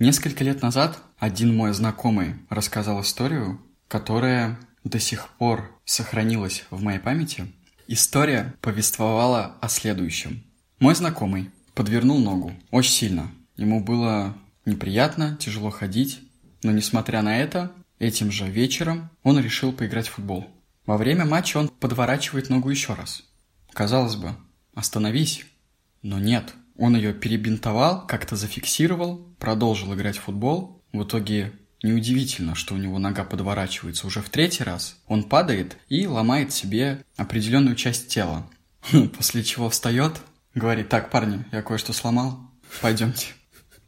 Несколько лет назад один мой знакомый рассказал историю, которая до сих пор сохранилась в моей памяти. История повествовала о следующем. Мой знакомый подвернул ногу очень сильно. Ему было неприятно, тяжело ходить, но несмотря на это, этим же вечером он решил поиграть в футбол. Во время матча он подворачивает ногу еще раз. Казалось бы, остановись. Но нет, он ее перебинтовал, как-то зафиксировал, продолжил играть в футбол. В итоге неудивительно, что у него нога подворачивается уже в третий раз. Он падает и ломает себе определенную часть тела. После чего встает, говорит, так, парни, я кое-что сломал, пойдемте.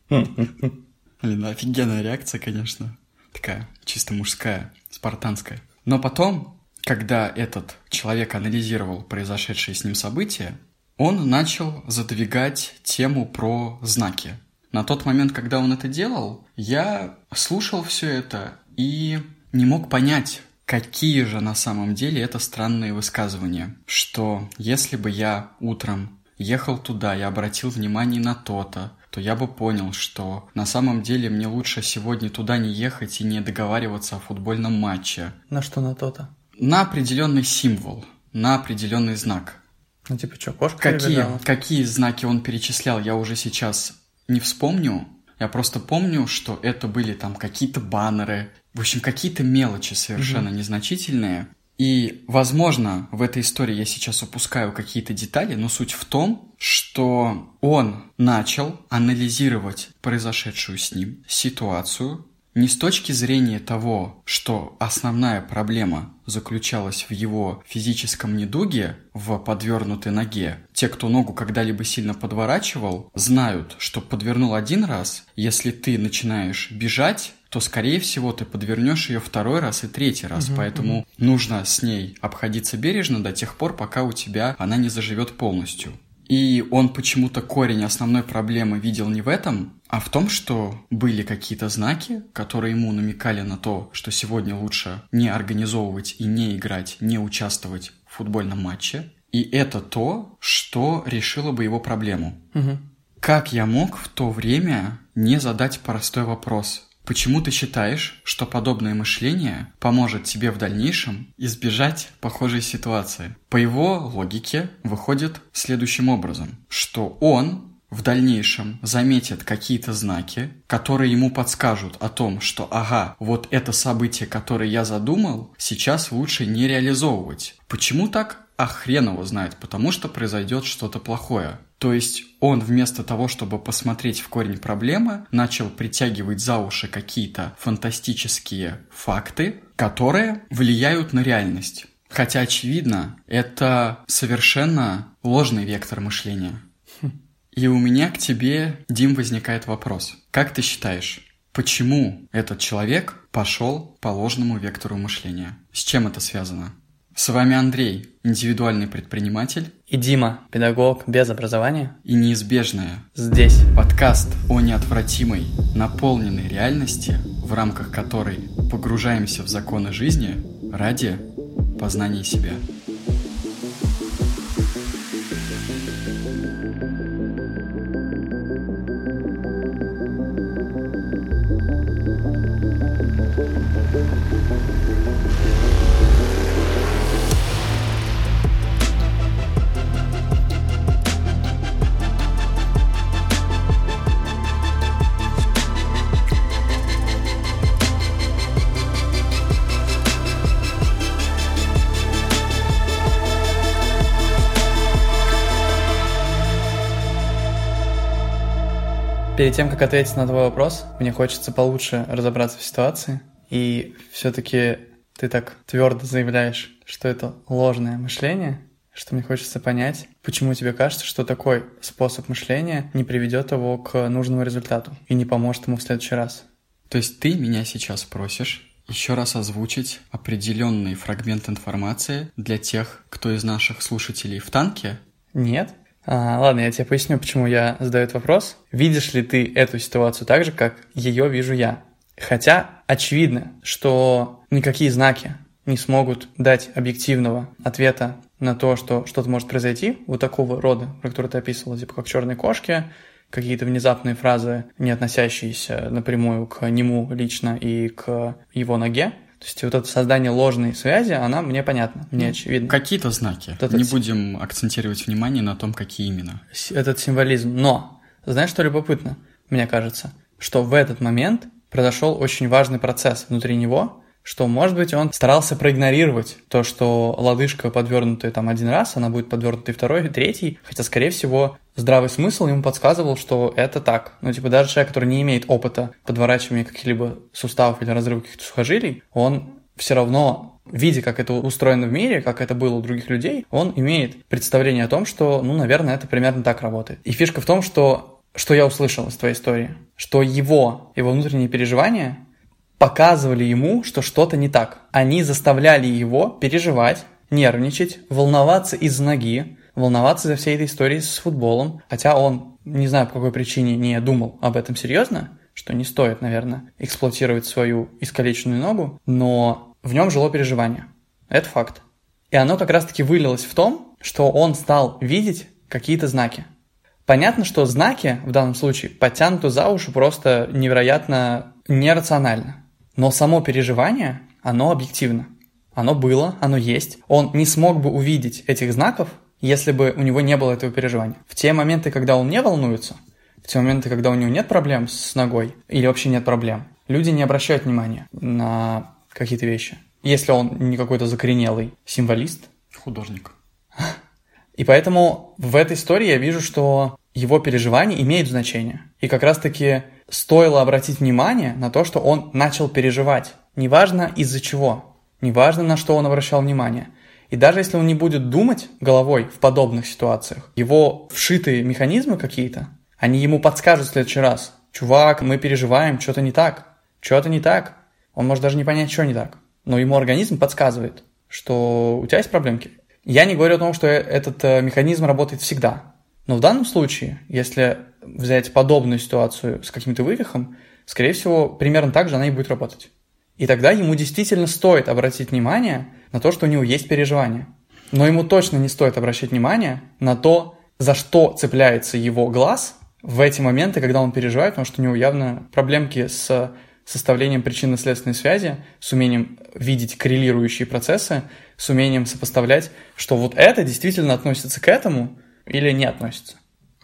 Блин, офигенная реакция, конечно. Такая чисто мужская, спартанская. Но потом, когда этот человек анализировал произошедшие с ним события, он начал задвигать тему про знаки. На тот момент, когда он это делал, я слушал все это и не мог понять, какие же на самом деле это странные высказывания. Что если бы я утром ехал туда и обратил внимание на то-то, то я бы понял, что на самом деле мне лучше сегодня туда не ехать и не договариваться о футбольном матче. На что на то-то? На определенный символ, на определенный знак. Ну, типа, что, кошка Какие, какие знаки он перечислял, я уже сейчас не вспомню. Я просто помню, что это были там какие-то баннеры, в общем, какие-то мелочи совершенно mm-hmm. незначительные. И, возможно, в этой истории я сейчас упускаю какие-то детали, но суть в том, что он начал анализировать произошедшую с ним ситуацию не с точки зрения того, что основная проблема заключалась в его физическом недуге, в подвернутой ноге. Те, кто ногу когда-либо сильно подворачивал, знают, что подвернул один раз, если ты начинаешь бежать, то, скорее всего, ты подвернешь ее второй раз и третий раз. Угу, Поэтому угу. нужно с ней обходиться бережно до тех пор, пока у тебя она не заживет полностью. И он почему-то корень основной проблемы видел не в этом, а в том, что были какие-то знаки, которые ему намекали на то, что сегодня лучше не организовывать и не играть, не участвовать в футбольном матче. И это то, что решило бы его проблему. Угу. Как я мог в то время не задать простой вопрос? Почему ты считаешь, что подобное мышление поможет тебе в дальнейшем избежать похожей ситуации? По его логике выходит следующим образом, что он в дальнейшем заметит какие-то знаки, которые ему подскажут о том, что ага, вот это событие, которое я задумал, сейчас лучше не реализовывать. Почему так? А хрен его знает, потому что произойдет что-то плохое. То есть он вместо того, чтобы посмотреть в корень проблемы, начал притягивать за уши какие-то фантастические факты, которые влияют на реальность. Хотя, очевидно, это совершенно ложный вектор мышления. И у меня к тебе, Дим, возникает вопрос. Как ты считаешь, почему этот человек пошел по ложному вектору мышления? С чем это связано? С вами Андрей, индивидуальный предприниматель. И Дима, педагог без образования. И неизбежное. Здесь. Подкаст о неотвратимой, наполненной реальности, в рамках которой погружаемся в законы жизни ради познания себя. Перед тем, как ответить на твой вопрос, мне хочется получше разобраться в ситуации. И все-таки ты так твердо заявляешь, что это ложное мышление, что мне хочется понять, почему тебе кажется, что такой способ мышления не приведет его к нужному результату и не поможет ему в следующий раз. То есть ты меня сейчас просишь еще раз озвучить определенный фрагмент информации для тех, кто из наших слушателей в танке? Нет, а, ладно, я тебе поясню, почему я задаю этот вопрос. Видишь ли ты эту ситуацию так же, как ее вижу я? Хотя очевидно, что никакие знаки не смогут дать объективного ответа на то, что что-то может произойти, вот такого рода, про который ты описывал, типа как черные кошки, какие-то внезапные фразы, не относящиеся напрямую к нему лично и к его ноге. То есть вот это создание ложной связи, она мне понятна, мне ну, очевидно. Какие-то знаки. Вот не будем акцентировать внимание на том, какие именно. Этот символизм. Но, знаешь, что любопытно, мне кажется, что в этот момент произошел очень важный процесс внутри него, что, может быть, он старался проигнорировать то, что лодыжка подвернутая там один раз, она будет подвернутой второй и третий, хотя, скорее всего, здравый смысл ему подсказывал, что это так. Ну, типа, даже человек, который не имеет опыта подворачивания каких-либо суставов или разрыва каких-то сухожилий, он все равно видя, как это устроено в мире, как это было у других людей, он имеет представление о том, что, ну, наверное, это примерно так работает. И фишка в том, что, что я услышал из твоей истории, что его, его внутренние переживания показывали ему, что что-то не так. Они заставляли его переживать, нервничать, волноваться из ноги, волноваться за всей этой историей с футболом, хотя он, не знаю по какой причине, не думал об этом серьезно, что не стоит, наверное, эксплуатировать свою искалеченную ногу, но в нем жило переживание. Это факт. И оно как раз-таки вылилось в том, что он стал видеть какие-то знаки. Понятно, что знаки в данном случае подтянуты за уши просто невероятно нерационально. Но само переживание, оно объективно. Оно было, оно есть. Он не смог бы увидеть этих знаков, если бы у него не было этого переживания. В те моменты, когда он не волнуется, в те моменты, когда у него нет проблем с ногой или вообще нет проблем, люди не обращают внимания на какие-то вещи. Если он не какой-то закоренелый символист. Художник. И поэтому в этой истории я вижу, что его переживания имеют значение. И как раз-таки стоило обратить внимание на то, что он начал переживать. Неважно из-за чего, неважно на что он обращал внимание. И даже если он не будет думать головой в подобных ситуациях, его вшитые механизмы какие-то, они ему подскажут в следующий раз. Чувак, мы переживаем, что-то не так, что-то не так. Он может даже не понять, что не так. Но ему организм подсказывает, что у тебя есть проблемки. Я не говорю о том, что этот э, механизм работает всегда. Но в данном случае, если взять подобную ситуацию с каким-то вывихом, скорее всего, примерно так же она и будет работать. И тогда ему действительно стоит обратить внимание на то, что у него есть переживания. Но ему точно не стоит обращать внимание на то, за что цепляется его глаз в эти моменты, когда он переживает, потому что у него явно проблемки с составлением причинно-следственной связи, с умением видеть коррелирующие процессы, с умением сопоставлять, что вот это действительно относится к этому или не относится.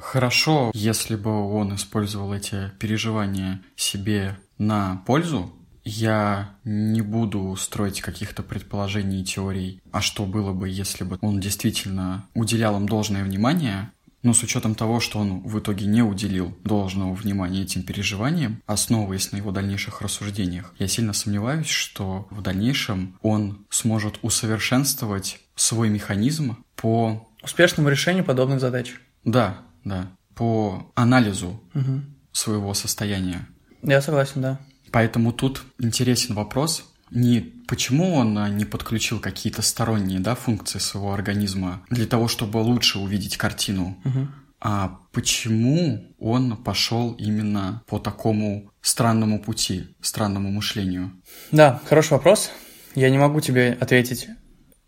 Хорошо, если бы он использовал эти переживания себе на пользу, я не буду строить каких-то предположений и теорий, а что было бы, если бы он действительно уделял им должное внимание, но с учетом того, что он в итоге не уделил должного внимания этим переживаниям, основываясь на его дальнейших рассуждениях, я сильно сомневаюсь, что в дальнейшем он сможет усовершенствовать свой механизм по... Успешному решению подобных задач. Да, да, по анализу угу. своего состояния. Я согласен, да. Поэтому тут интересен вопрос, не почему он а, не подключил какие-то сторонние да, функции своего организма для того, чтобы лучше увидеть картину, угу. а почему он пошел именно по такому странному пути, странному мышлению? Да, хороший вопрос. Я не могу тебе ответить.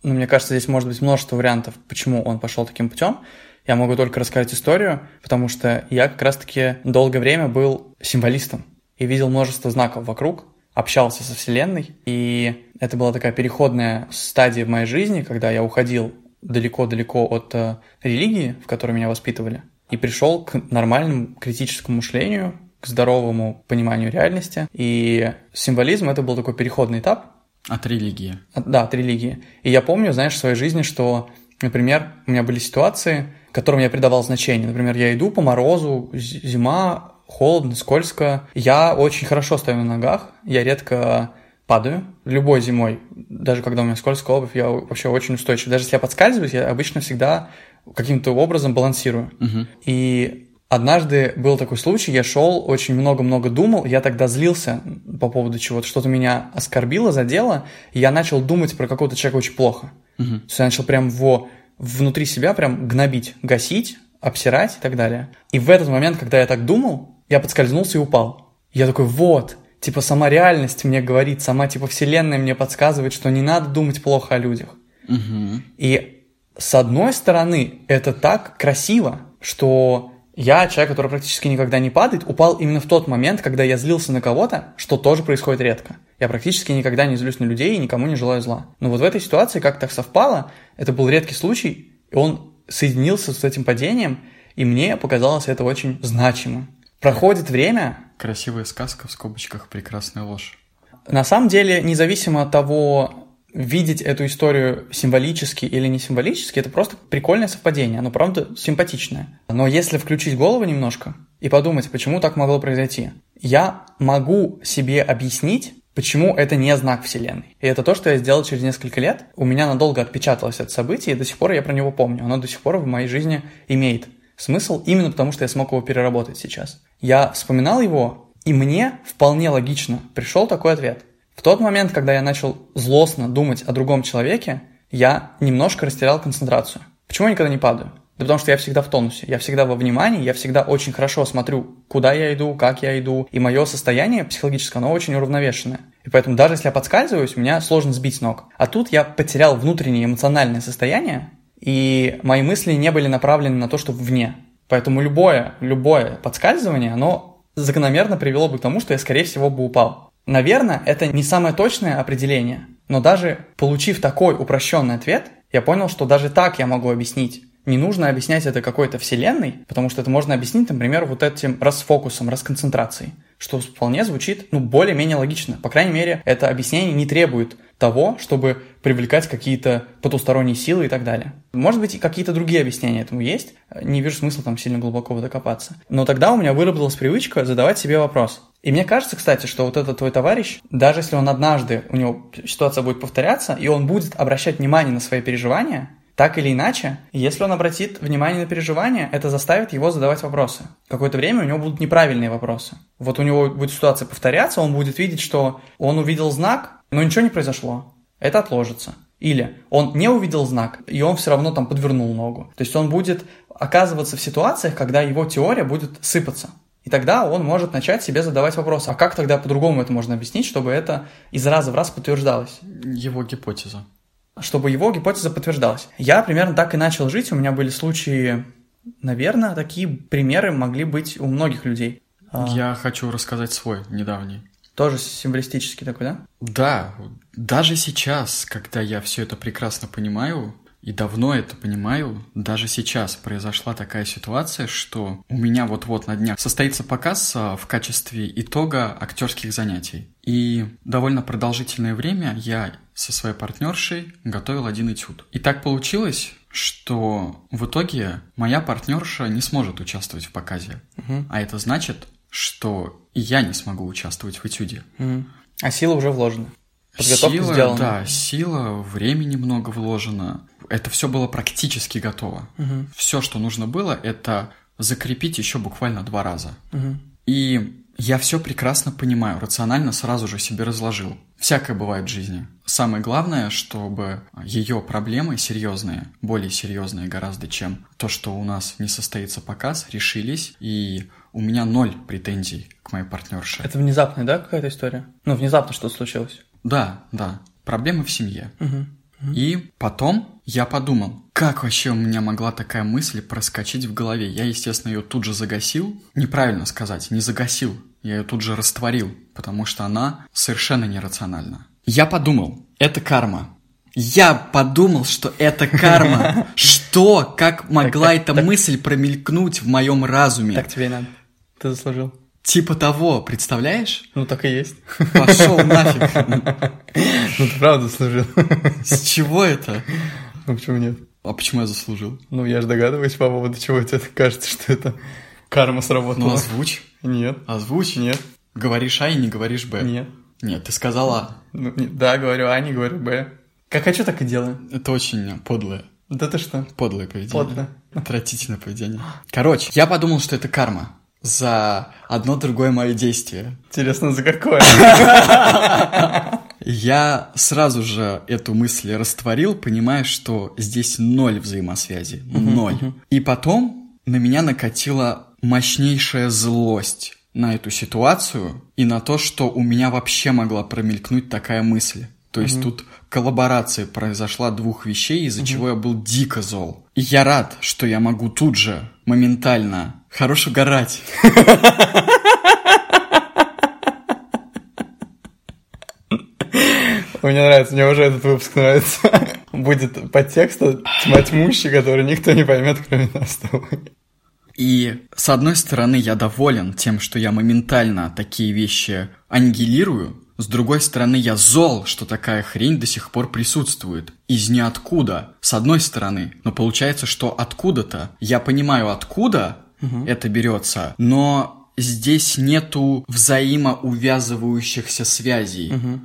Но мне кажется, здесь может быть множество вариантов, почему он пошел таким путем. Я могу только рассказать историю, потому что я как раз-таки долгое время был символистом и видел множество знаков вокруг, общался со Вселенной, и это была такая переходная стадия в моей жизни, когда я уходил далеко-далеко от э, религии, в которой меня воспитывали, и пришел к нормальному критическому мышлению, к здоровому пониманию реальности. И символизм — это был такой переходный этап. От религии. От, да, от религии. И я помню, знаешь, в своей жизни, что, например, у меня были ситуации, которым я придавал значение. Например, я иду по морозу, зима, холодно, скользко. Я очень хорошо стою на ногах, я редко падаю. Любой зимой, даже когда у меня скользкая обувь, я вообще очень устойчив. Даже если я подскальзываюсь, я обычно всегда каким-то образом балансирую. Угу. И однажды был такой случай, я шел, очень много-много думал, я тогда злился по поводу чего-то, что-то меня оскорбило, задело, и я начал думать про какого-то человека очень плохо. Угу. То есть я начал прям его внутри себя прям гнобить, гасить, обсирать и так далее. И в этот момент, когда я так думал, я подскользнулся и упал. Я такой, вот, типа сама реальность мне говорит, сама типа вселенная мне подсказывает, что не надо думать плохо о людях. Угу. И с одной стороны, это так красиво, что Я, человек, который практически никогда не падает, упал именно в тот момент, когда я злился на кого-то, что тоже происходит редко. Я практически никогда не злюсь на людей и никому не желаю зла. Но вот в этой ситуации как так совпало, это был редкий случай, и он соединился с этим падением, и мне показалось это очень значимым. Проходит время... Красивая сказка в скобочках «Прекрасная ложь». На самом деле, независимо от того, видеть эту историю символически или не символически, это просто прикольное совпадение, оно правда симпатичное. Но если включить голову немножко и подумать, почему так могло произойти, я могу себе объяснить, почему это не знак Вселенной. И это то, что я сделал через несколько лет. У меня надолго отпечаталось это событие, и до сих пор я про него помню. Оно до сих пор в моей жизни имеет смысл, именно потому что я смог его переработать сейчас. Я вспоминал его, и мне вполне логично пришел такой ответ – в тот момент, когда я начал злостно думать о другом человеке, я немножко растерял концентрацию. Почему я никогда не падаю? Да потому что я всегда в тонусе, я всегда во внимании, я всегда очень хорошо смотрю, куда я иду, как я иду, и мое состояние психологическое, оно очень уравновешенное. И поэтому даже если я подскальзываюсь, меня сложно сбить с ног. А тут я потерял внутреннее эмоциональное состояние, и мои мысли не были направлены на то, что вне. Поэтому любое, любое подскальзывание, оно закономерно привело бы к тому, что я, скорее всего, бы упал. Наверное, это не самое точное определение, но даже получив такой упрощенный ответ, я понял, что даже так я могу объяснить. Не нужно объяснять это какой-то вселенной, потому что это можно объяснить, например, вот этим расфокусом, расконцентрацией, что вполне звучит, ну, более-менее логично. По крайней мере, это объяснение не требует того, чтобы привлекать какие-то потусторонние силы и так далее. Может быть, и какие-то другие объяснения этому есть. Не вижу смысла там сильно глубоко докопаться. Но тогда у меня выработалась привычка задавать себе вопрос. И мне кажется, кстати, что вот этот твой товарищ, даже если он однажды, у него ситуация будет повторяться, и он будет обращать внимание на свои переживания, так или иначе, если он обратит внимание на переживания, это заставит его задавать вопросы. Какое-то время у него будут неправильные вопросы. Вот у него будет ситуация повторяться, он будет видеть, что он увидел знак, но ничего не произошло. Это отложится. Или он не увидел знак, и он все равно там подвернул ногу. То есть он будет оказываться в ситуациях, когда его теория будет сыпаться. И тогда он может начать себе задавать вопрос, а как тогда по-другому это можно объяснить, чтобы это из раза в раз подтверждалось? Его гипотеза. Чтобы его гипотеза подтверждалась. Я примерно так и начал жить. У меня были случаи, наверное, такие примеры могли быть у многих людей. А. Я хочу рассказать свой недавний. Тоже символистический такой, да? Да, даже сейчас, когда я все это прекрасно понимаю, и давно это понимаю. Даже сейчас произошла такая ситуация, что у меня вот-вот на днях состоится показ а, в качестве итога актерских занятий. И довольно продолжительное время я со своей партнершей готовил один этюд. И так получилось, что в итоге моя партнерша не сможет участвовать в показе. Угу. А это значит, что и я не смогу участвовать в этюде. Угу. А сила уже вложена. Подготовка сила, сделана. Да, сила, времени много вложено. Это все было практически готово. Угу. Все, что нужно было, это закрепить еще буквально два раза. Угу. И я все прекрасно понимаю, рационально сразу же себе разложил. Всякое бывает в жизни. Самое главное, чтобы ее проблемы серьезные, более серьезные гораздо, чем то, что у нас не состоится показ, решились, и у меня ноль претензий к моей партнерше. Это внезапная, да, какая-то история? Ну, внезапно что случилось? Да, да. Проблемы в семье. Угу. И потом я подумал, как вообще у меня могла такая мысль проскочить в голове? Я, естественно, ее тут же загасил. Неправильно сказать, не загасил. Я ее тут же растворил, потому что она совершенно нерациональна. Я подумал, это карма. Я подумал, что это карма. Что? Как могла эта мысль промелькнуть в моем разуме? Так тебе надо. Ты заслужил. Типа того, представляешь? Ну, так и есть. Пошел нафиг. Ну, ты правда заслужил. С чего это? Ну, почему нет? А почему я заслужил? Ну, я же догадываюсь по поводу чего тебе кажется, что это карма сработала. Ну, озвучь. Нет. Озвучь. Нет. Говоришь А и не говоришь Б. Нет. Нет, ты сказала Ну, да, говорю А, не говорю Б. Как хочу, так и делаю. Это очень подлое. Да ты что? Подлое поведение. Подло. Отвратительное поведение. Короче, я подумал, что это карма за одно другое мое действие. Интересно, за какое? Я сразу же эту мысль растворил, понимая, что здесь ноль взаимосвязи. Ноль. И потом на меня накатила мощнейшая злость на эту ситуацию и на то, что у меня вообще могла промелькнуть такая мысль. То есть тут коллаборация произошла двух вещей, из-за чего я был дико зол. И я рад, что я могу тут же моментально Хорош угорать. Мне нравится, мне уже этот выпуск нравится. Будет подтекст тьма тьмущий, который никто не поймет, кроме нас с тобой. И с одной стороны, я доволен тем, что я моментально такие вещи аннигилирую, с другой стороны, я зол, что такая хрень до сих пор присутствует. Из ниоткуда, с одной стороны. Но получается, что откуда-то. Я понимаю, откуда угу. это берется, но здесь нету взаимоувязывающихся связей. Угу.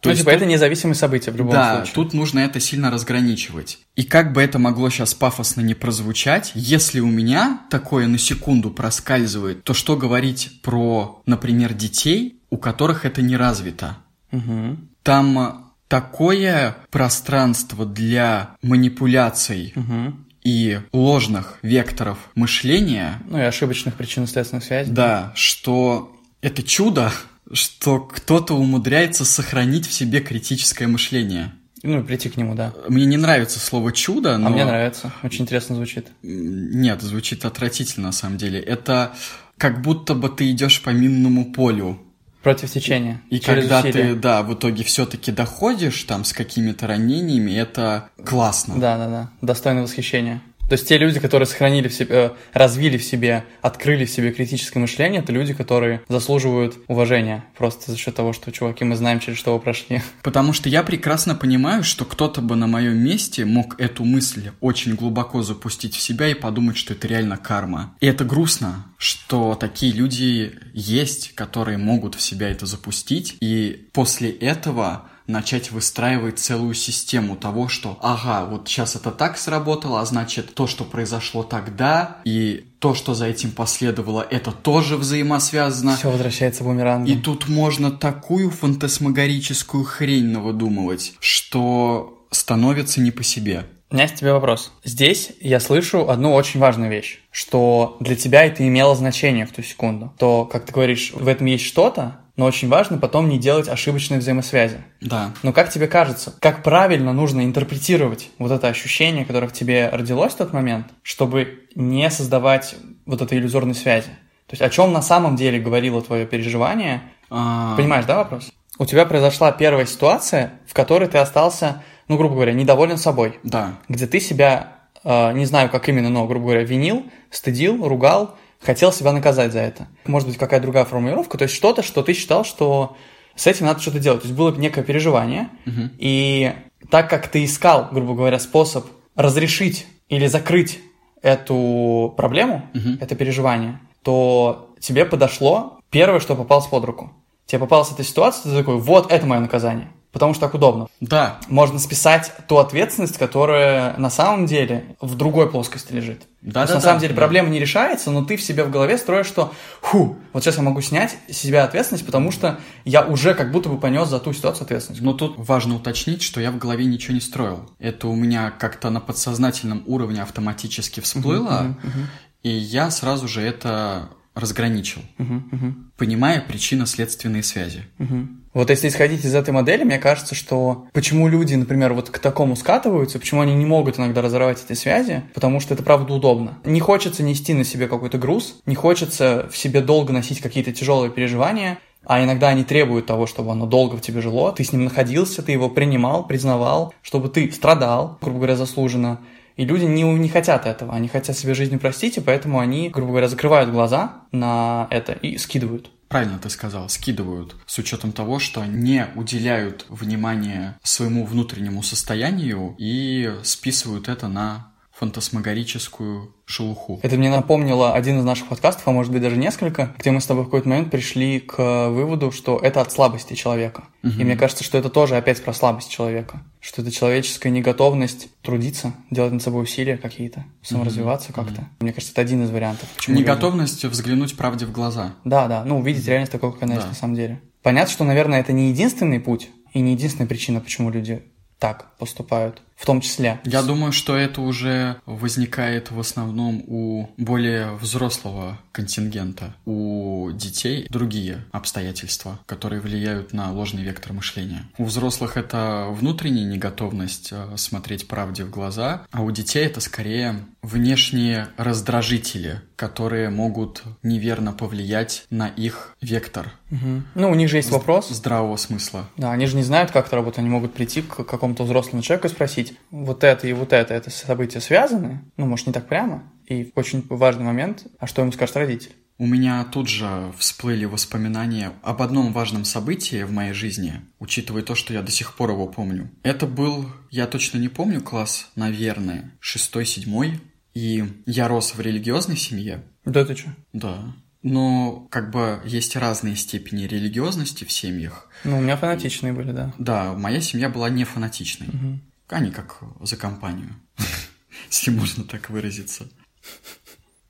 То ну, есть типа, тут... это независимые события в любом да, случае. Да, тут нужно это сильно разграничивать. И как бы это могло сейчас пафосно не прозвучать, если у меня такое на секунду проскальзывает, то что говорить про, например, детей, у которых это не развито? Угу. Там такое пространство для манипуляций угу. И ложных векторов мышления. Ну и ошибочных причинно-следственных связей. Да, что это чудо, что кто-то умудряется сохранить в себе критическое мышление. Ну, прийти к нему, да. Мне не нравится слово чудо, но... А мне нравится. Очень интересно звучит. Нет, звучит отвратительно на самом деле. Это как будто бы ты идешь по минному полю. Против течения. И когда усилия. ты, да, в итоге все-таки доходишь там с какими-то ранениями, это классно. Да, да, да. Достойно восхищения. То есть те люди, которые сохранили в себе, э, развили в себе, открыли в себе критическое мышление, это люди, которые заслуживают уважения просто за счет того, что, чуваки, мы знаем, через что вы прошли. Потому что я прекрасно понимаю, что кто-то бы на моем месте мог эту мысль очень глубоко запустить в себя и подумать, что это реально карма. И это грустно, что такие люди есть, которые могут в себя это запустить, и после этого начать выстраивать целую систему того, что ага, вот сейчас это так сработало, а значит то, что произошло тогда, и то, что за этим последовало, это тоже взаимосвязано. Все возвращается бумерангом. И тут можно такую фантасмагорическую хрень навыдумывать, что становится не по себе. У меня есть тебе вопрос. Здесь я слышу одну очень важную вещь, что для тебя это имело значение в ту секунду. То, как ты говоришь, в этом есть что-то, но очень важно потом не делать ошибочные взаимосвязи. Да. Но как тебе кажется, как правильно нужно интерпретировать вот это ощущение, которое в тебе родилось в тот момент, чтобы не создавать вот этой иллюзорной связи? То есть о чем на самом деле говорило твое переживание? А... Понимаешь, да, вопрос? У тебя произошла первая ситуация, в которой ты остался, ну, грубо говоря, недоволен собой. Да. Где ты себя, э, не знаю, как именно, но, грубо говоря, винил, стыдил, ругал, хотел себя наказать за это. Может быть, какая-то другая формулировка, то есть что-то, что ты считал, что с этим надо что-то делать. То есть было некое переживание, угу. и так как ты искал, грубо говоря, способ разрешить или закрыть эту проблему, угу. это переживание, то тебе подошло первое, что попалось под руку. Тебе попалась эта ситуация, ты такой, вот это мое наказание потому что так удобно. Да. Можно списать ту ответственность, которая на самом деле в другой плоскости лежит. Да, То есть, да, на да, самом деле да. проблема не решается, но ты в себе в голове строишь, что фу, вот сейчас я могу снять с себя ответственность, потому что я уже как будто бы понес за ту ситуацию ответственность. Но тут важно уточнить, что я в голове ничего не строил. Это у меня как-то на подсознательном уровне автоматически всплыло, uh-huh, uh-huh, uh-huh. и я сразу же это разграничил, uh-huh, uh-huh. понимая причинно-следственные связи. Uh-huh. Вот если исходить из этой модели, мне кажется, что почему люди, например, вот к такому скатываются, почему они не могут иногда разорвать эти связи, потому что это правда удобно. Не хочется нести на себе какой-то груз, не хочется в себе долго носить какие-то тяжелые переживания, а иногда они требуют того, чтобы оно долго в тебе жило, ты с ним находился, ты его принимал, признавал, чтобы ты страдал, грубо говоря, заслуженно. И люди не, не хотят этого, они хотят себе жизнь упростить, и поэтому они, грубо говоря, закрывают глаза на это и скидывают правильно ты сказал, скидывают с учетом того, что не уделяют внимания своему внутреннему состоянию и списывают это на фантасмагорическую шелуху. Это мне напомнило один из наших подкастов, а может быть даже несколько, где мы с тобой в какой-то момент пришли к выводу, что это от слабости человека. Угу. И мне кажется, что это тоже опять про слабость человека. Что это человеческая неготовность трудиться, делать над собой усилия какие-то, саморазвиваться угу. как-то. Мне кажется, это один из вариантов. Неготовность люди... взглянуть правде в глаза. Да, да, ну увидеть реальность такой, как она есть на самом деле. Понятно, что, наверное, это не единственный путь и не единственная причина, почему люди так поступают в том числе. Я думаю, что это уже возникает в основном у более взрослого контингента. У детей другие обстоятельства, которые влияют на ложный вектор мышления. У взрослых это внутренняя неготовность э, смотреть правде в глаза, а у детей это скорее внешние раздражители, которые могут неверно повлиять на их вектор. Угу. Ну, у них же есть вопрос. Здравого смысла. Да, они же не знают, как это работает. Они могут прийти к какому-то взрослому человеку и спросить, вот это и вот это, это события связаны? Ну, может, не так прямо? И очень важный момент, а что ему скажет родитель? У меня тут же всплыли воспоминания об одном важном событии в моей жизни, учитывая то, что я до сих пор его помню. Это был, я точно не помню, класс, наверное, шестой-седьмой, и я рос в религиозной семье. Да ты что? Да. Но как бы есть разные степени религиозности в семьях. Ну, у меня фанатичные были, да. Да, моя семья была не фанатичной. Угу. Они как за компанию, если можно так выразиться.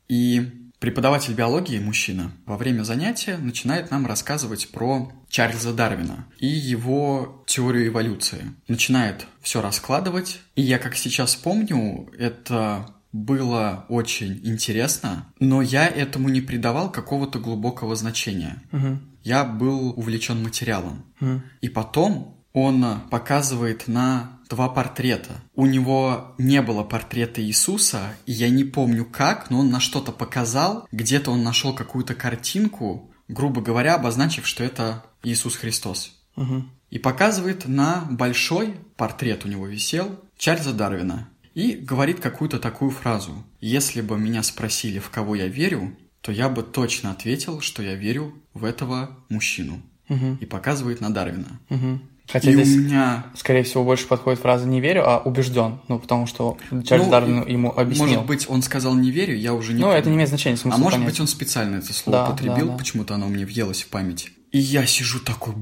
И преподаватель биологии, мужчина, во время занятия начинает нам рассказывать про Чарльза Дарвина и его теорию эволюции. Начинает все раскладывать. И я, как сейчас помню, это было очень интересно, но я этому не придавал какого-то глубокого значения. Угу. Я был увлечен материалом. Угу. И потом он показывает на два портрета. У него не было портрета Иисуса, и я не помню как, но он на что-то показал. Где-то он нашел какую-то картинку, грубо говоря, обозначив, что это Иисус Христос. Угу. И показывает на большой портрет у него висел Чарльза Дарвина и говорит какую-то такую фразу. «Если бы меня спросили, в кого я верю, то я бы точно ответил, что я верю в этого мужчину». Угу. И показывает на Дарвина. Угу. Хотя и здесь, у меня... скорее всего, больше подходит фраза «не верю», а «убежден». Ну, потому что Чарльз Ну, Дарвин ему объяснил. Может быть, он сказал «не верю», я уже не ну, помню. это не имеет значения, смысл А может понять. быть, он специально это слово Да, употребил, да, да. почему-то оно мне въелось в память. И я сижу такой...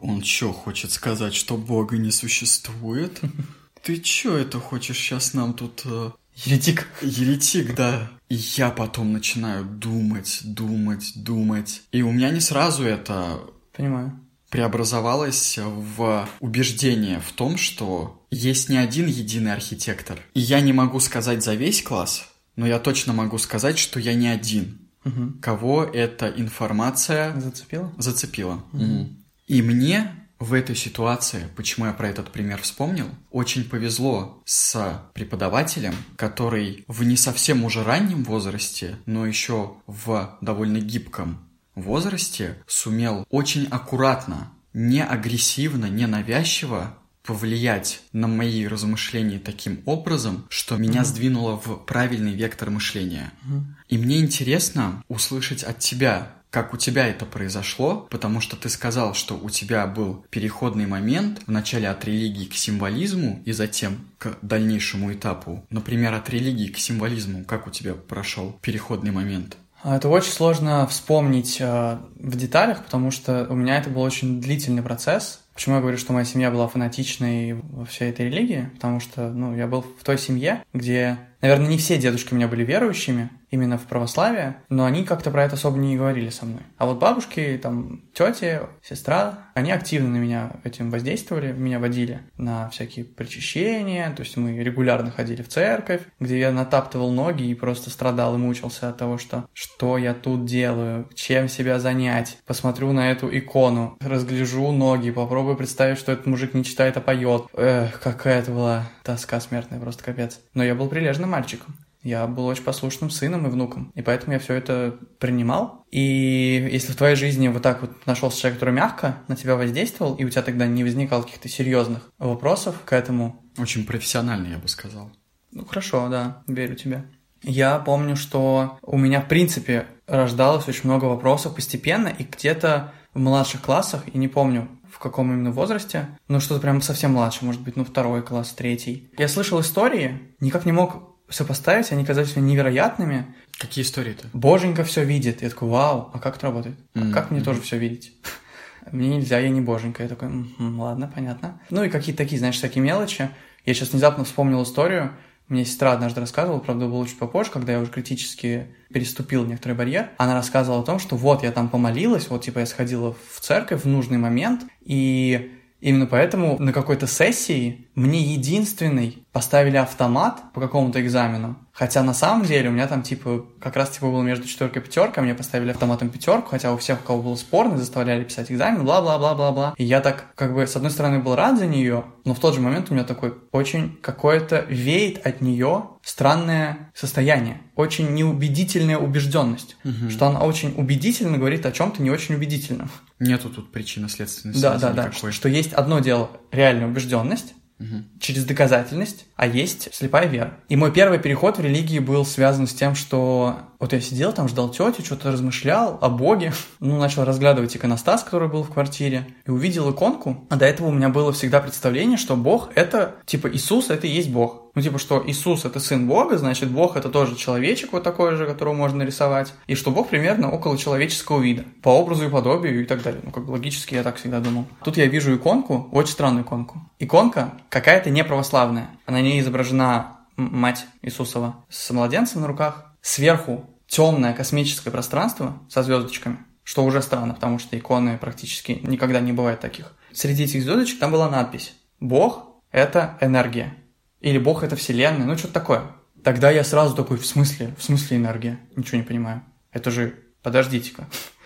Он что, хочет сказать, что Бога не существует? Ты чё это хочешь сейчас нам тут... э, Еретик. Еретик, да. И я потом начинаю думать, думать, думать. И у меня не сразу это Понимаю. Преобразовалось в убеждение в том, что есть не один единый архитектор. И я не могу сказать за весь класс, но я точно могу сказать, что я не один, Угу. кого эта информация Зацепило? зацепила. Мгм. И мне в этой ситуации, почему я про этот пример вспомнил, очень повезло с преподавателем, который в не совсем уже раннем возрасте, но еще в довольно гибком возрасте сумел очень аккуратно, не агрессивно, не навязчиво повлиять на мои размышления таким образом, что меня сдвинуло в правильный вектор мышления. И мне интересно услышать от тебя, как у тебя это произошло, потому что ты сказал, что у тебя был переходный момент вначале от религии к символизму и затем к дальнейшему этапу. Например, от религии к символизму, как у тебя прошел переходный момент? А Это очень сложно вспомнить э, в деталях, потому что у меня это был очень длительный процесс. Почему я говорю, что моя семья была фанатичной во всей этой религии? Потому что, ну, я был в той семье, где, наверное, не все дедушки у меня были верующими, именно в православие, но они как-то про это особо не говорили со мной. А вот бабушки, там, тети, сестра, они активно на меня этим воздействовали, меня водили на всякие причащения, то есть мы регулярно ходили в церковь, где я натаптывал ноги и просто страдал и мучился от того, что что я тут делаю, чем себя занять, посмотрю на эту икону, разгляжу ноги, попробую представить, что этот мужик не читает, а поет. Эх, какая это была тоска смертная, просто капец. Но я был прилежным мальчиком. Я был очень послушным сыном и внуком, и поэтому я все это принимал. И если в твоей жизни вот так вот нашелся человек, который мягко на тебя воздействовал, и у тебя тогда не возникало каких-то серьезных вопросов к этому, Очень профессионально, я бы сказал. ну хорошо, да, верю тебе. Я помню, что у меня, в принципе, рождалось очень много вопросов постепенно, и где-то в младших классах, и не помню, в каком именно возрасте, но что-то прям совсем младше, может быть, ну, второй класс, третий. Я слышал истории, никак не мог сопоставить, они казались мне невероятными. Какие истории-то? Боженька все видит. Я такой, вау, а как это работает? А Мгм. как мне тоже все видеть? Мне нельзя, я не боженька. Я такой, «Мгм, ладно, понятно. Ну и какие-то такие, знаешь, такие мелочи. Я сейчас внезапно вспомнил историю. Мне сестра однажды рассказывала, правда, было чуть попозже, когда я уже критически переступил некоторый барьер. Она рассказывала о том, что вот я там помолилась, вот типа я сходила в церковь в нужный момент, и Именно поэтому на какой-то сессии мне единственный поставили автомат по какому-то экзамену. Хотя на самом деле у меня там типа как раз типа было между четверкой и пятеркой, мне поставили автоматом пятерку, хотя у всех, у кого было спорно, заставляли писать экзамен, бла-бла-бла-бла-бла. И я так как бы с одной стороны был рад за нее, но в тот же момент у меня такой очень какое-то веет от нее странное состояние, очень неубедительная убежденность, угу. что она очень убедительно говорит о чем-то не очень убедительном. Нету тут причинно-следственной связи Да, да, да. Что, что есть одно дело реальная убежденность, угу. через доказательность, а есть слепая вера. И мой первый переход в религии был связан с тем, что вот я сидел там, ждал тетю, что-то размышлял о Боге, ну, начал разглядывать иконостас, который был в квартире, и увидел иконку, а до этого у меня было всегда представление, что Бог — это, типа, Иисус — это и есть Бог. Ну, типа, что Иисус — это сын Бога, значит, Бог — это тоже человечек вот такой же, которого можно рисовать, и что Бог примерно около человеческого вида, по образу и подобию и так далее. Ну, как логически я так всегда думал. Тут я вижу иконку, очень странную иконку. Иконка какая-то неправославная. На ней изображена мать Иисусова с младенцем на руках. Сверху темное космическое пространство со звездочками, что уже странно, потому что иконы практически никогда не бывает таких. Среди этих звездочек там была надпись «Бог — это энергия». Или Бог — это Вселенная, ну что-то такое. Тогда я сразу такой, в смысле? В смысле энергия? Ничего не понимаю. Это же, подождите-ка.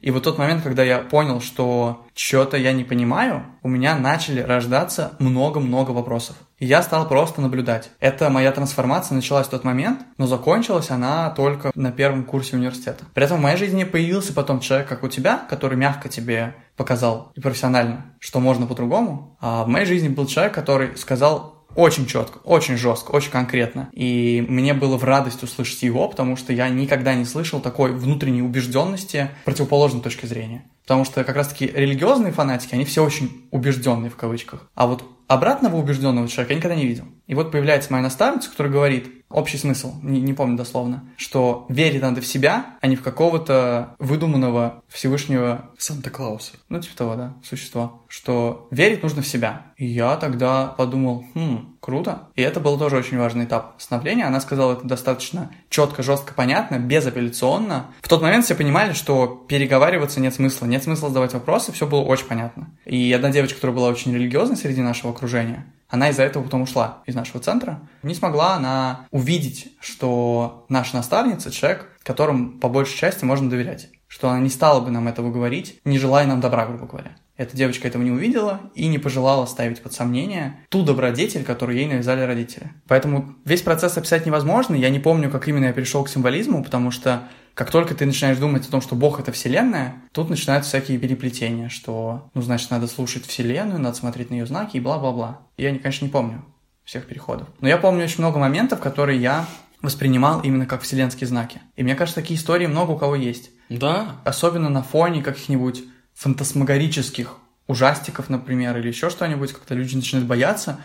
И вот тот момент, когда я понял, что что-то я не понимаю, у меня начали рождаться много-много вопросов. И я стал просто наблюдать. Это моя трансформация началась в тот момент, но закончилась она только на первом курсе университета. При этом в моей жизни появился потом человек, как у тебя, который мягко тебе показал и профессионально, что можно по-другому. А в моей жизни был человек, который сказал очень четко, очень жестко, очень конкретно. И мне было в радость услышать его, потому что я никогда не слышал такой внутренней убежденности противоположной точки зрения. Потому что как раз-таки религиозные фанатики, они все очень убежденные в кавычках. А вот обратного убежденного человека я никогда не видел. И вот появляется моя наставница, которая говорит, общий смысл, не, не помню дословно, что верить надо в себя, а не в какого-то выдуманного Всевышнего... Санта-Клауса. Ну, типа того, да, существа. Что верить нужно в себя. И я тогда подумал, хм, круто. И это был тоже очень важный этап становления. Она сказала это достаточно четко, жестко, понятно, безапелляционно. В тот момент все понимали, что переговариваться нет смысла, нет смысла задавать вопросы, все было очень понятно. И одна девочка, которая была очень религиозной среди нашего окружения, она из-за этого потом ушла из нашего центра. Не смогла она увидеть, что наша наставница — человек, которому по большей части можно доверять. Что она не стала бы нам этого говорить, не желая нам добра, грубо говоря. Эта девочка этого не увидела и не пожелала ставить под сомнение ту добродетель, которую ей навязали родители. Поэтому весь процесс описать невозможно. Я не помню, как именно я перешел к символизму, потому что как только ты начинаешь думать о том, что Бог — это Вселенная, тут начинаются всякие переплетения, что, ну, значит, надо слушать Вселенную, надо смотреть на ее знаки и бла-бла-бла. Я, конечно, не помню всех переходов. Но я помню очень много моментов, которые я воспринимал именно как вселенские знаки. И мне кажется, такие истории много у кого есть. Да. Особенно на фоне каких-нибудь фантасмагорических ужастиков, например, или еще что-нибудь, когда люди начинают бояться,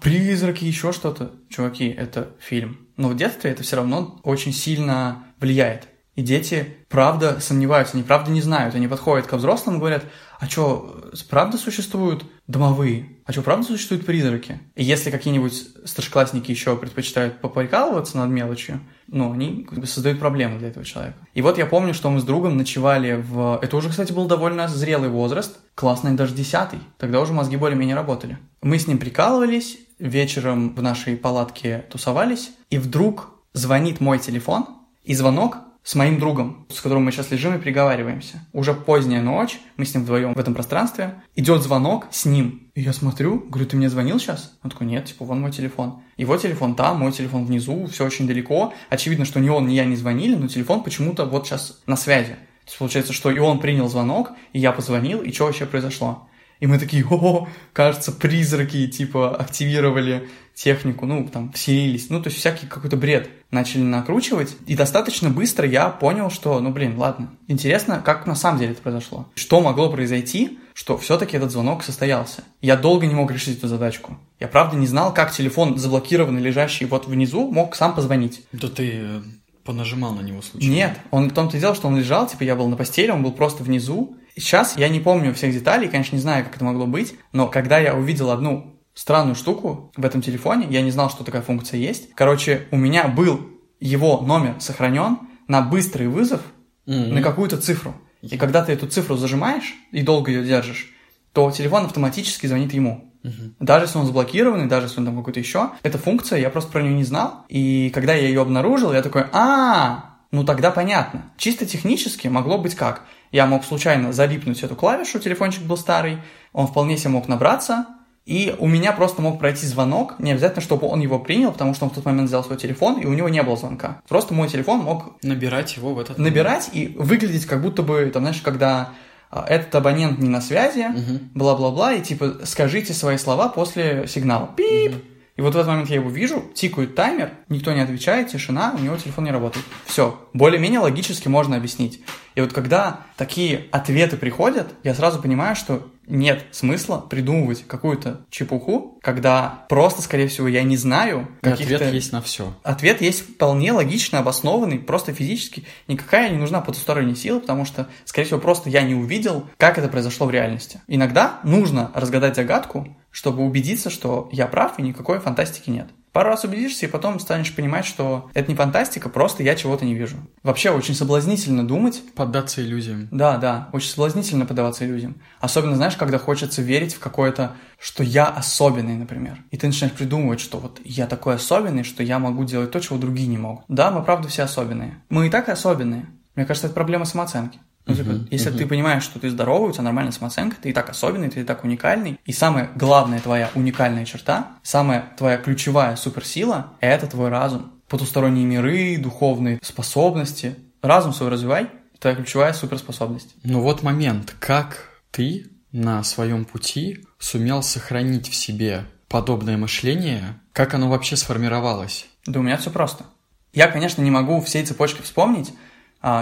призраки, еще что-то. Чуваки, это фильм. Но в детстве это все равно очень сильно влияет. И дети, правда, сомневаются, они правда не знают. Они подходят к взрослым и говорят, а что, правда существуют домовые? А что, правда существуют призраки? И если какие-нибудь старшеклассники еще предпочитают поприкалываться над мелочью, ну, они как бы создают проблемы для этого человека. И вот я помню, что мы с другом ночевали в... Это уже, кстати, был довольно зрелый возраст, классный даже десятый. Тогда уже мозги более-менее работали. Мы с ним прикалывались, вечером в нашей палатке тусовались, и вдруг звонит мой телефон, и звонок с моим другом, с которым мы сейчас лежим и переговариваемся. Уже поздняя ночь, мы с ним вдвоем в этом пространстве. Идет звонок с ним. И я смотрю, говорю, ты мне звонил сейчас? Он такой, нет, типа, вон мой телефон. Его телефон там, мой телефон внизу, все очень далеко. Очевидно, что ни он, ни я не звонили, но телефон почему-то вот сейчас на связи. То есть получается, что и он принял звонок, и я позвонил, и что вообще произошло? И мы такие, о, кажется, призраки, типа, активировали технику, ну, там, вселились. Ну, то есть всякий какой-то бред начали накручивать. И достаточно быстро я понял, что, ну, блин, ладно. Интересно, как на самом деле это произошло. Что могло произойти, что все-таки этот звонок состоялся. Я долго не мог решить эту задачку. Я правда не знал, как телефон заблокированный, лежащий вот внизу, мог сам позвонить. Да ты э, понажимал на него случайно? Нет, он в том-то и дело, что он лежал, типа я был на постели, он был просто внизу, Сейчас я не помню всех деталей, конечно, не знаю, как это могло быть, но когда я увидел одну странную штуку в этом телефоне, я не знал, что такая функция есть. Короче, у меня был его номер сохранен на быстрый вызов mm-hmm. на какую-то цифру. И когда ты эту цифру зажимаешь и долго ее держишь, то телефон автоматически звонит ему. Даже если он заблокированный, даже если он там какой-то еще, эта функция, я просто про нее не знал. И когда я ее обнаружил, я такой, а, ну тогда понятно. Чисто технически могло быть как? Я мог случайно залипнуть эту клавишу, телефончик был старый, он вполне себе мог набраться, и у меня просто мог пройти звонок, не обязательно, чтобы он его принял, потому что он в тот момент взял свой телефон, и у него не было звонка. Просто мой телефон мог... Набирать его в этот Набирать и выглядеть как будто бы, там, знаешь, когда а, этот абонент не на связи, бла-бла-бла, и типа скажите свои слова после сигнала. Пип! И вот в этот момент я его вижу, тикает таймер, никто не отвечает, тишина, у него телефон не работает. Все. Более-менее логически можно объяснить. И вот когда такие ответы приходят, я сразу понимаю, что нет смысла придумывать какую-то чепуху, когда просто, скорее всего, я не знаю. Ответ есть на все. Ответ есть вполне логично обоснованный, просто физически. Никакая не нужна потусторонняя сила, потому что, скорее всего, просто я не увидел, как это произошло в реальности. Иногда нужно разгадать загадку, чтобы убедиться, что я прав и никакой фантастики нет. Пару раз убедишься, и потом станешь понимать, что это не фантастика, просто я чего-то не вижу. Вообще очень соблазнительно думать. Поддаться иллюзиям. Да, да, очень соблазнительно поддаваться иллюзиям. Особенно, знаешь, когда хочется верить в какое-то, что я особенный, например. И ты начинаешь придумывать, что вот я такой особенный, что я могу делать то, чего другие не могут. Да, мы правда все особенные. Мы и так особенные. Мне кажется, это проблема самооценки. Ну, типа, uh-huh, если uh-huh. ты понимаешь, что ты здоровый, у тебя нормальная самооценка, ты и так особенный, ты и так уникальный, и самая главная твоя уникальная черта, самая твоя ключевая суперсила – это твой разум. Потусторонние миры, духовные способности. Разум свой развивай, твоя ключевая суперспособность. Ну вот момент, как ты на своем пути сумел сохранить в себе подобное мышление, как оно вообще сформировалось? Да у меня все просто. Я, конечно, не могу всей цепочки вспомнить,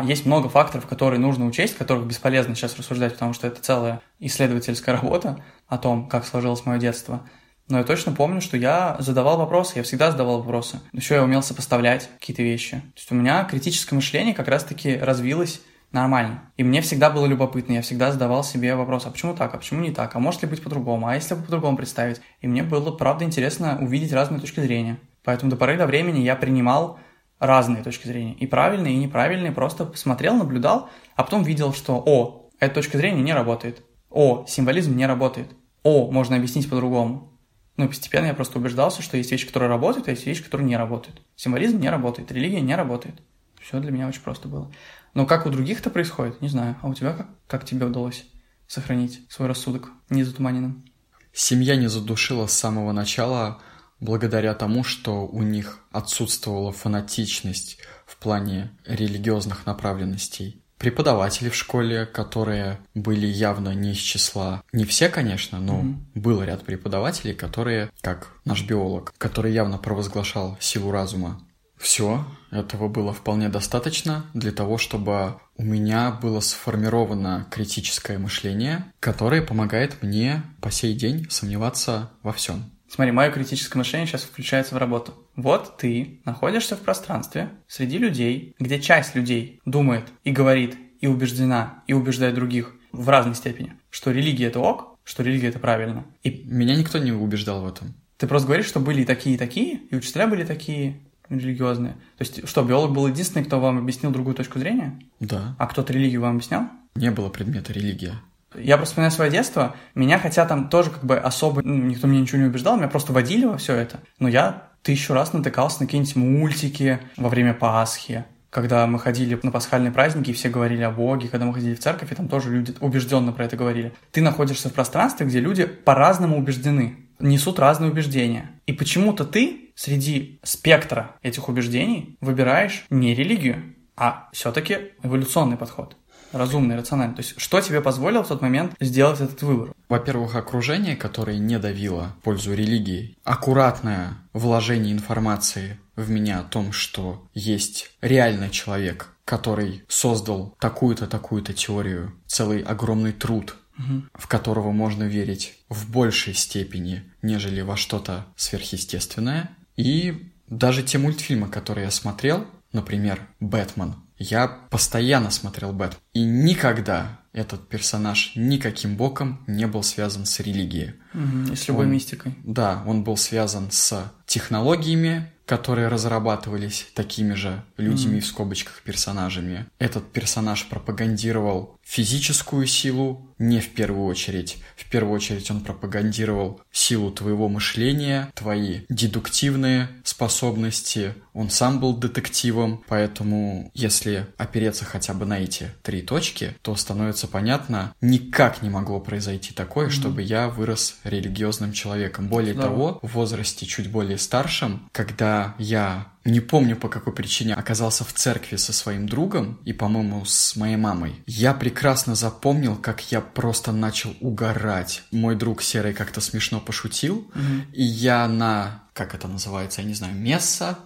есть много факторов, которые нужно учесть, которых бесполезно сейчас рассуждать, потому что это целая исследовательская работа о том, как сложилось мое детство. Но я точно помню, что я задавал вопросы, я всегда задавал вопросы. Еще я умел сопоставлять какие-то вещи. То есть у меня критическое мышление как раз-таки развилось нормально. И мне всегда было любопытно, я всегда задавал себе вопрос, а почему так, а почему не так, а может ли быть по-другому, а если бы по-другому представить? И мне было, правда, интересно увидеть разные точки зрения. Поэтому до поры до времени я принимал разные точки зрения, и правильные, и неправильные, просто смотрел, наблюдал, а потом видел, что, о, эта точка зрения не работает, о, символизм не работает, о, можно объяснить по-другому. Ну и постепенно я просто убеждался, что есть вещи, которые работают, а есть вещи, которые не работают. Символизм не работает, религия не работает. Все для меня очень просто было. Но как у других это происходит, не знаю. А у тебя как? Как тебе удалось сохранить свой рассудок незатуманенным? Семья не задушила с самого начала благодаря тому, что у них отсутствовала фанатичность в плане религиозных направленностей. Преподаватели в школе, которые были явно не из числа, не все, конечно, но mm-hmm. был ряд преподавателей, которые, как наш биолог, который явно провозглашал силу разума. Все, этого было вполне достаточно для того, чтобы у меня было сформировано критическое мышление, которое помогает мне по сей день сомневаться во всем. Смотри, мое критическое мышление сейчас включается в работу. Вот ты находишься в пространстве среди людей, где часть людей думает и говорит, и убеждена, и убеждает других в разной степени, что религия это ок, что религия это правильно. И меня никто не убеждал в этом. Ты просто говоришь, что были и такие, и такие, и учителя были такие религиозные. То есть, что, биолог был единственный, кто вам объяснил другую точку зрения? Да. А кто-то религию вам объяснял? Не было предмета религия. Я просто вспоминаю свое детство, меня хотя там тоже как бы особо, ну, никто меня ничего не убеждал, меня просто водили во все это. Но я тысячу раз натыкался на какие-нибудь мультики во время Пасхи, когда мы ходили на пасхальные праздники, и все говорили о Боге, когда мы ходили в церковь, и там тоже люди убежденно про это говорили. Ты находишься в пространстве, где люди по-разному убеждены, несут разные убеждения. И почему-то ты среди спектра этих убеждений выбираешь не религию, а все-таки эволюционный подход разумный, рациональный. То есть, что тебе позволило в тот момент сделать этот выбор? Во-первых, окружение, которое не давило в пользу религии, аккуратное вложение информации в меня о том, что есть реальный человек, который создал такую-то, такую-то теорию, целый огромный труд, угу. в которого можно верить в большей степени, нежели во что-то сверхъестественное. И даже те мультфильмы, которые я смотрел, например, «Бэтмен», я постоянно смотрел Бэт. И никогда этот персонаж никаким боком не был связан с религией. И с любой Он- мистикой. Да, он был связан с технологиями, которые разрабатывались такими же людьми Мгм. в скобочках персонажами. Этот персонаж пропагандировал физическую силу, не в первую очередь. В первую очередь он пропагандировал силу твоего мышления, твои дедуктивные способности. Он сам был детективом, поэтому если опереться хотя бы на эти три точки, то становится понятно, никак не могло произойти такое, Мгм. чтобы я вырос религиозным человеком. Более Здорово. того, в возрасте чуть более старшем, когда я не помню по какой причине оказался в церкви со своим другом и, по-моему, с моей мамой, я прекрасно запомнил, как я просто начал угорать. Мой друг Серый как-то смешно пошутил, Мгм. и я на, как это называется, я не знаю, месса,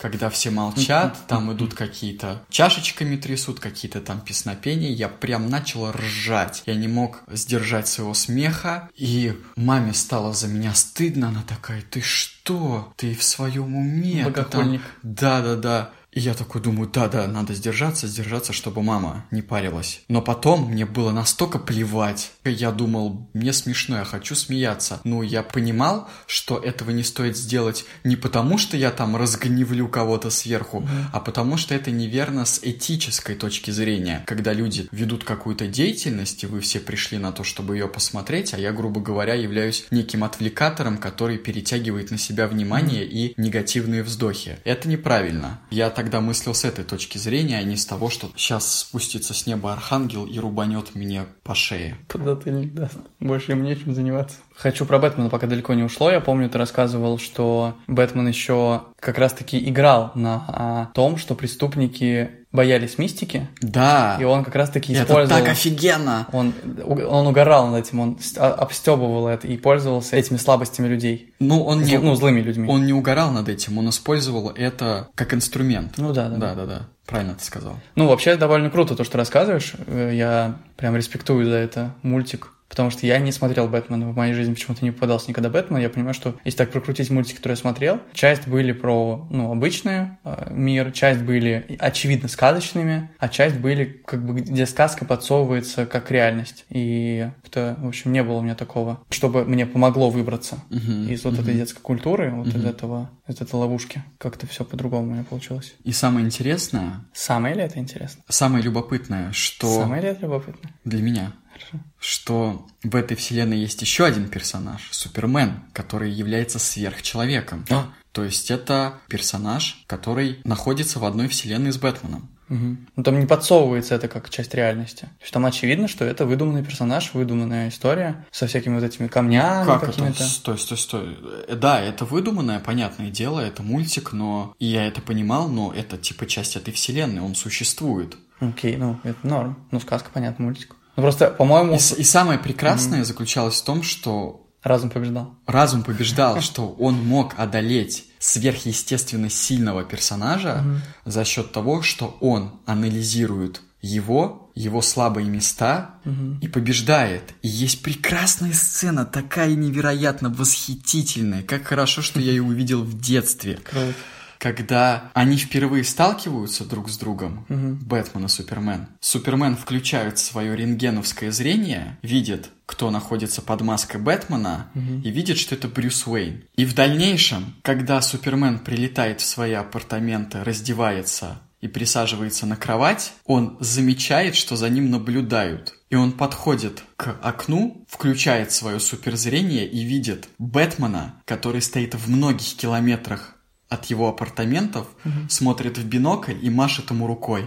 когда все молчат, там идут какие-то чашечками трясут, какие-то там песнопения, я прям начал ржать. Я не мог сдержать своего смеха, и маме стало за меня стыдно, она такая, ты что? Ты в своем уме? Богохульник. да-да-да. И я такой думаю, да-да, надо сдержаться, сдержаться, чтобы мама не парилась. Но потом мне было настолько плевать. Я думал, мне смешно, я хочу смеяться. Ну, я понимал, что этого не стоит сделать не потому, что я там разгневлю кого-то сверху, а потому что это неверно с этической точки зрения. Когда люди ведут какую-то деятельность, и вы все пришли на то, чтобы ее посмотреть, а я, грубо говоря, являюсь неким отвлекатором, который перетягивает на себя внимание и негативные вздохи. Это неправильно. Я тогда мыслил с этой точки зрения, а не с того, что сейчас спустится с неба архангел и рубанет мне по шее. Подзатыльник даст. Больше им нечем заниматься. Хочу про Бэтмена, пока далеко не ушло. Я помню, ты рассказывал, что Бэтмен еще как раз-таки играл на а, том, что преступники боялись мистики, Да, и он как раз-таки это использовал... так офигенно! Он, он угорал над этим, он а- обстебывал это и пользовался этими слабостями людей. Ну, он не, ну, злыми людьми. он не угорал над этим, он использовал это как инструмент. Ну да, да, да. Да-да-да, правильно ты сказал. Ну, вообще, довольно круто то, что рассказываешь. Э, Я прям респектую за это мультик. Потому что я не смотрел Бэтмена. В моей жизни почему-то не попадался никогда Бэтмен. Я понимаю, что если так прокрутить мультики, которые я смотрел, часть были про, ну, обычный э, мир, часть были, очевидно, сказочными, а часть были, как бы, где сказка подсовывается как реальность. И это, в общем, не было у меня такого, чтобы мне помогло выбраться Мгм, из вот этой мгм. детской культуры, вот из Мгм. этого, из этой ловушки. Как-то все по-другому у меня получилось. И самое интересное, Самое ли это интересно? самое любопытное, что Самое ли это любопытно? для меня, Хорошо. что в этой вселенной есть еще один персонаж, Супермен, который является сверхчеловеком. А. То есть это персонаж, который находится в одной вселенной с Бэтменом. Мгм. Ну, там не подсовывается это как часть реальности. То есть там очевидно, что это выдуманный персонаж, выдуманная история со всякими вот этими камнями Как это? какими-то. Стой, стой, стой. Э, Да, это выдуманное, понятное дело, это мультик, но и я это понимал, но это типа часть этой вселенной, он существует. Окей, ну, это норм. Ну, сказка, понятно, мультик. Ну, просто, по-моему, И, и самое прекрасное заключалось в том, что разум побеждал. разум побеждал, что он мог одолеть сверхъестественно сильного персонажа за счет того, что он анализирует его, его слабые места Мгм. и побеждает. И есть прекрасная сцена, такая невероятно восхитительная. Как хорошо, что я ее увидел в детстве. Круто. Когда они впервые сталкиваются друг с другом, Мгм. Бэтмен и Супермен. Супермен включает свое рентгеновское зрение, видит, кто находится под маской Бэтмена, Мгм. и видит, что это Брюс Уэйн. И в дальнейшем, когда Супермен прилетает в свои апартаменты, раздевается и присаживается на кровать, он замечает, что за ним наблюдают. И он подходит к окну, включает свое суперзрение и видит Бэтмена, который стоит в многих километрах от его апартаментов, смотрит в бинокль и машет ему рукой.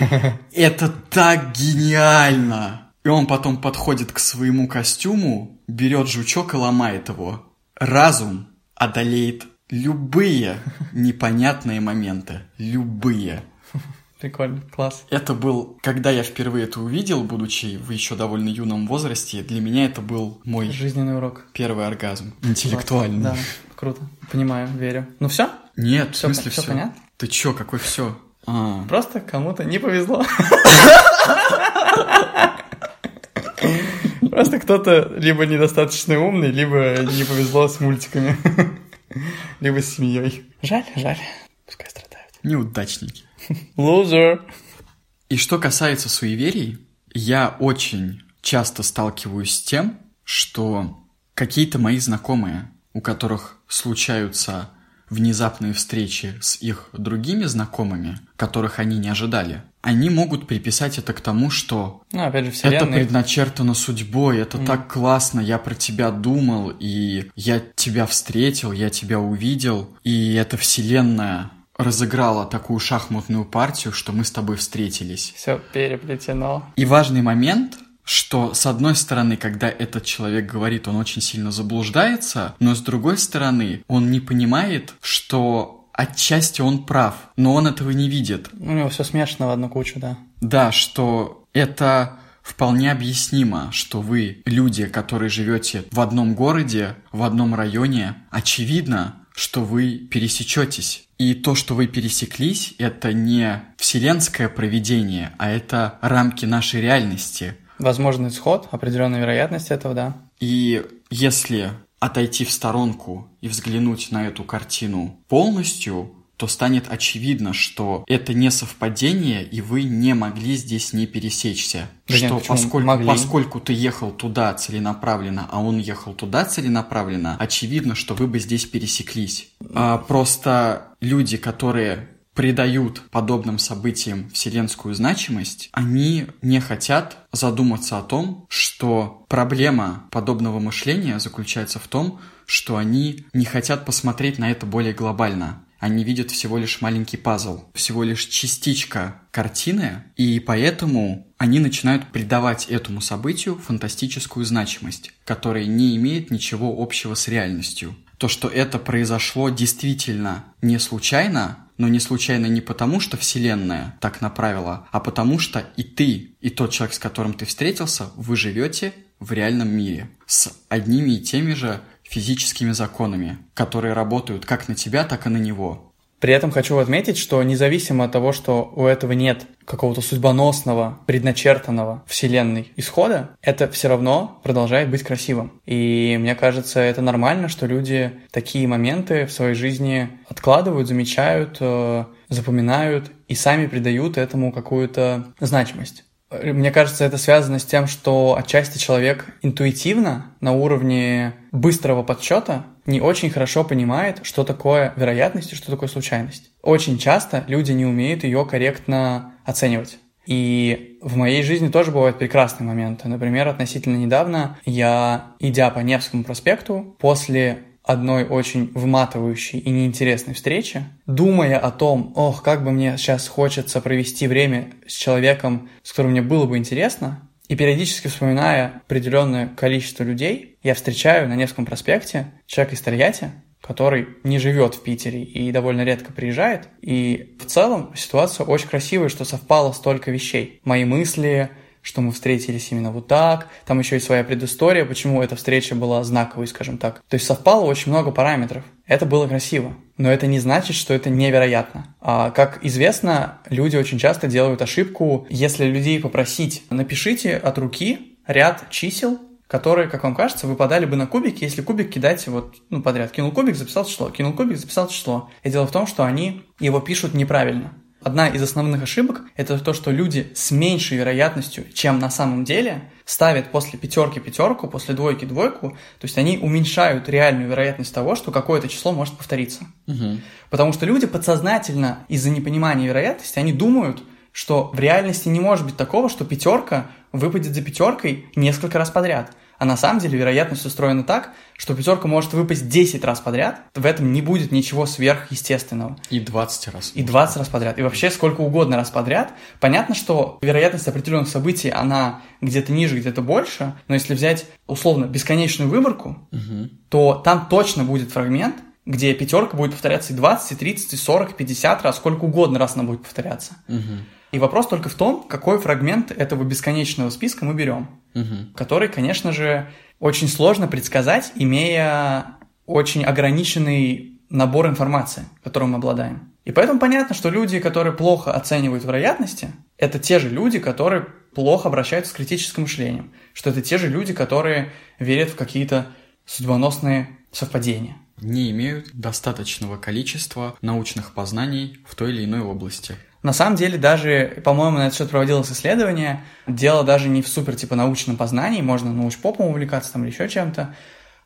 Это так гениально! И он потом подходит к своему костюму, берет жучок и ломает его. Разум одолеет любые непонятные моменты. Любые. Прикольно, класс. Это был, когда я впервые это увидел, будучи в еще довольно юном возрасте, для меня это был мой Жизненный урок. первый оргазм. Интеллектуальный. Да, круто. Понимаю, верю. Ну все? Нет, Всё- в смысле всё все. понятно? Ты чё, какой все? А, Просто кому-то не повезло. Просто кто-то либо недостаточно умный, либо не повезло с мультиками. Либо с семьей. Жаль, жаль. Пускай страдают. неудачники. Лузер. И что касается суеверий, я очень часто сталкиваюсь с тем, что какие-то мои знакомые, у которых случаются внезапные встречи с их другими знакомыми, которых они не ожидали, они могут приписать это к тому, что ну, опять же, вселенная... это предначертано судьбой, это mm. так классно, я про тебя думал, и я тебя встретил, я тебя увидел, и эта вселенная разыграла такую шахматную партию, что мы с тобой встретились. Все переплетено. И важный момент, что с одной стороны, когда этот человек говорит, он очень сильно заблуждается, но с другой стороны, он не понимает, что отчасти он прав, но он этого не видит. У него все смешано в одну кучу, да. Да, что это вполне объяснимо, что вы, люди, которые живете в одном городе, в одном районе, очевидно, что вы пересечетесь. И то, что вы пересеклись, это не вселенское проведение, а это рамки нашей реальности. Возможный исход, определенная вероятность этого, да. И если отойти в сторонку и взглянуть на эту картину полностью, то станет очевидно, что это не совпадение, и вы не могли здесь не пересечься. Да что нет, поскольку, могли? поскольку ты ехал туда целенаправленно, а он ехал туда целенаправленно, очевидно, что вы бы здесь пересеклись. А, просто люди, которые придают подобным событиям вселенскую значимость, они не хотят задуматься о том, что проблема подобного мышления заключается в том, что они не хотят посмотреть на это более глобально. Они видят всего лишь маленький пазл, всего лишь частичка картины, и поэтому они начинают придавать этому событию фантастическую значимость, которая не имеет ничего общего с реальностью. То, что это произошло действительно не случайно, но не случайно не потому, что Вселенная так направила, а потому что и ты, и тот человек, с которым ты встретился, вы живете в реальном мире с одними и теми же физическими законами, которые работают как на тебя, так и на него. При этом хочу отметить, что независимо от того, что у этого нет какого-то судьбоносного, предначертанного вселенной исхода, это все равно продолжает быть красивым. И мне кажется, это нормально, что люди такие моменты в своей жизни откладывают, замечают, э, запоминают и сами придают этому какую-то значимость. Мне кажется, это связано с тем, что отчасти человек интуитивно на уровне быстрого подсчета не очень хорошо понимает, что такое вероятность и что такое случайность. Очень часто люди не умеют ее корректно оценивать. И в моей жизни тоже бывают прекрасные моменты. Например, относительно недавно я, идя по Невскому проспекту, после одной очень вматывающей и неинтересной встречи, думая о том, ох, как бы мне сейчас хочется провести время с человеком, с которым мне было бы интересно, и периодически вспоминая определенное количество людей, я встречаю на Невском проспекте человека из Тольятти, который не живет в Питере и довольно редко приезжает. И в целом ситуация очень красивая, что совпало столько вещей. Мои мысли, что мы встретились именно вот так. Там еще и своя предыстория, почему эта встреча была знаковой, скажем так. То есть совпало очень много параметров. Это было красиво. Но это не значит, что это невероятно. А, как известно, люди очень часто делают ошибку, если людей попросить, напишите от руки ряд чисел, которые, как вам кажется, выпадали бы на кубики, если кубик кидать вот ну, подряд. Кинул кубик, записал число, кинул кубик, записал число. И дело в том, что они его пишут неправильно. Одна из основных ошибок – это то, что люди с меньшей вероятностью, чем на самом деле, ставят после пятерки пятерку, после двойки двойку, то есть они уменьшают реальную вероятность того, что какое-то число может повториться. Угу. Потому что люди подсознательно из-за непонимания вероятности, они думают, что в реальности не может быть такого, что пятерка выпадет за пятеркой несколько раз подряд. А на самом деле вероятность устроена так, что пятерка может выпасть 10 раз подряд, в этом не будет ничего сверхъестественного. И 20 раз. И 20 раз подряд. И вообще сколько угодно раз подряд. Понятно, что вероятность определенных событий, она где-то ниже, где-то больше, но если взять условно бесконечную выборку, угу. то там точно будет фрагмент, где пятерка будет повторяться и 20, и 30, и 40, и 50 раз, сколько угодно раз она будет повторяться. Угу. И вопрос только в том, какой фрагмент этого бесконечного списка мы берем, угу. который, конечно же, очень сложно предсказать, имея очень ограниченный набор информации, которым мы обладаем. И поэтому понятно, что люди, которые плохо оценивают вероятности, это те же люди, которые плохо обращаются с критическим мышлением, что это те же люди, которые верят в какие-то судьбоносные совпадения. Не имеют достаточного количества научных познаний в той или иной области. На самом деле даже, по-моему, на этот счет проводилось исследование. Дело даже не в супер типа научном познании, можно научпопом увлекаться там или еще чем-то.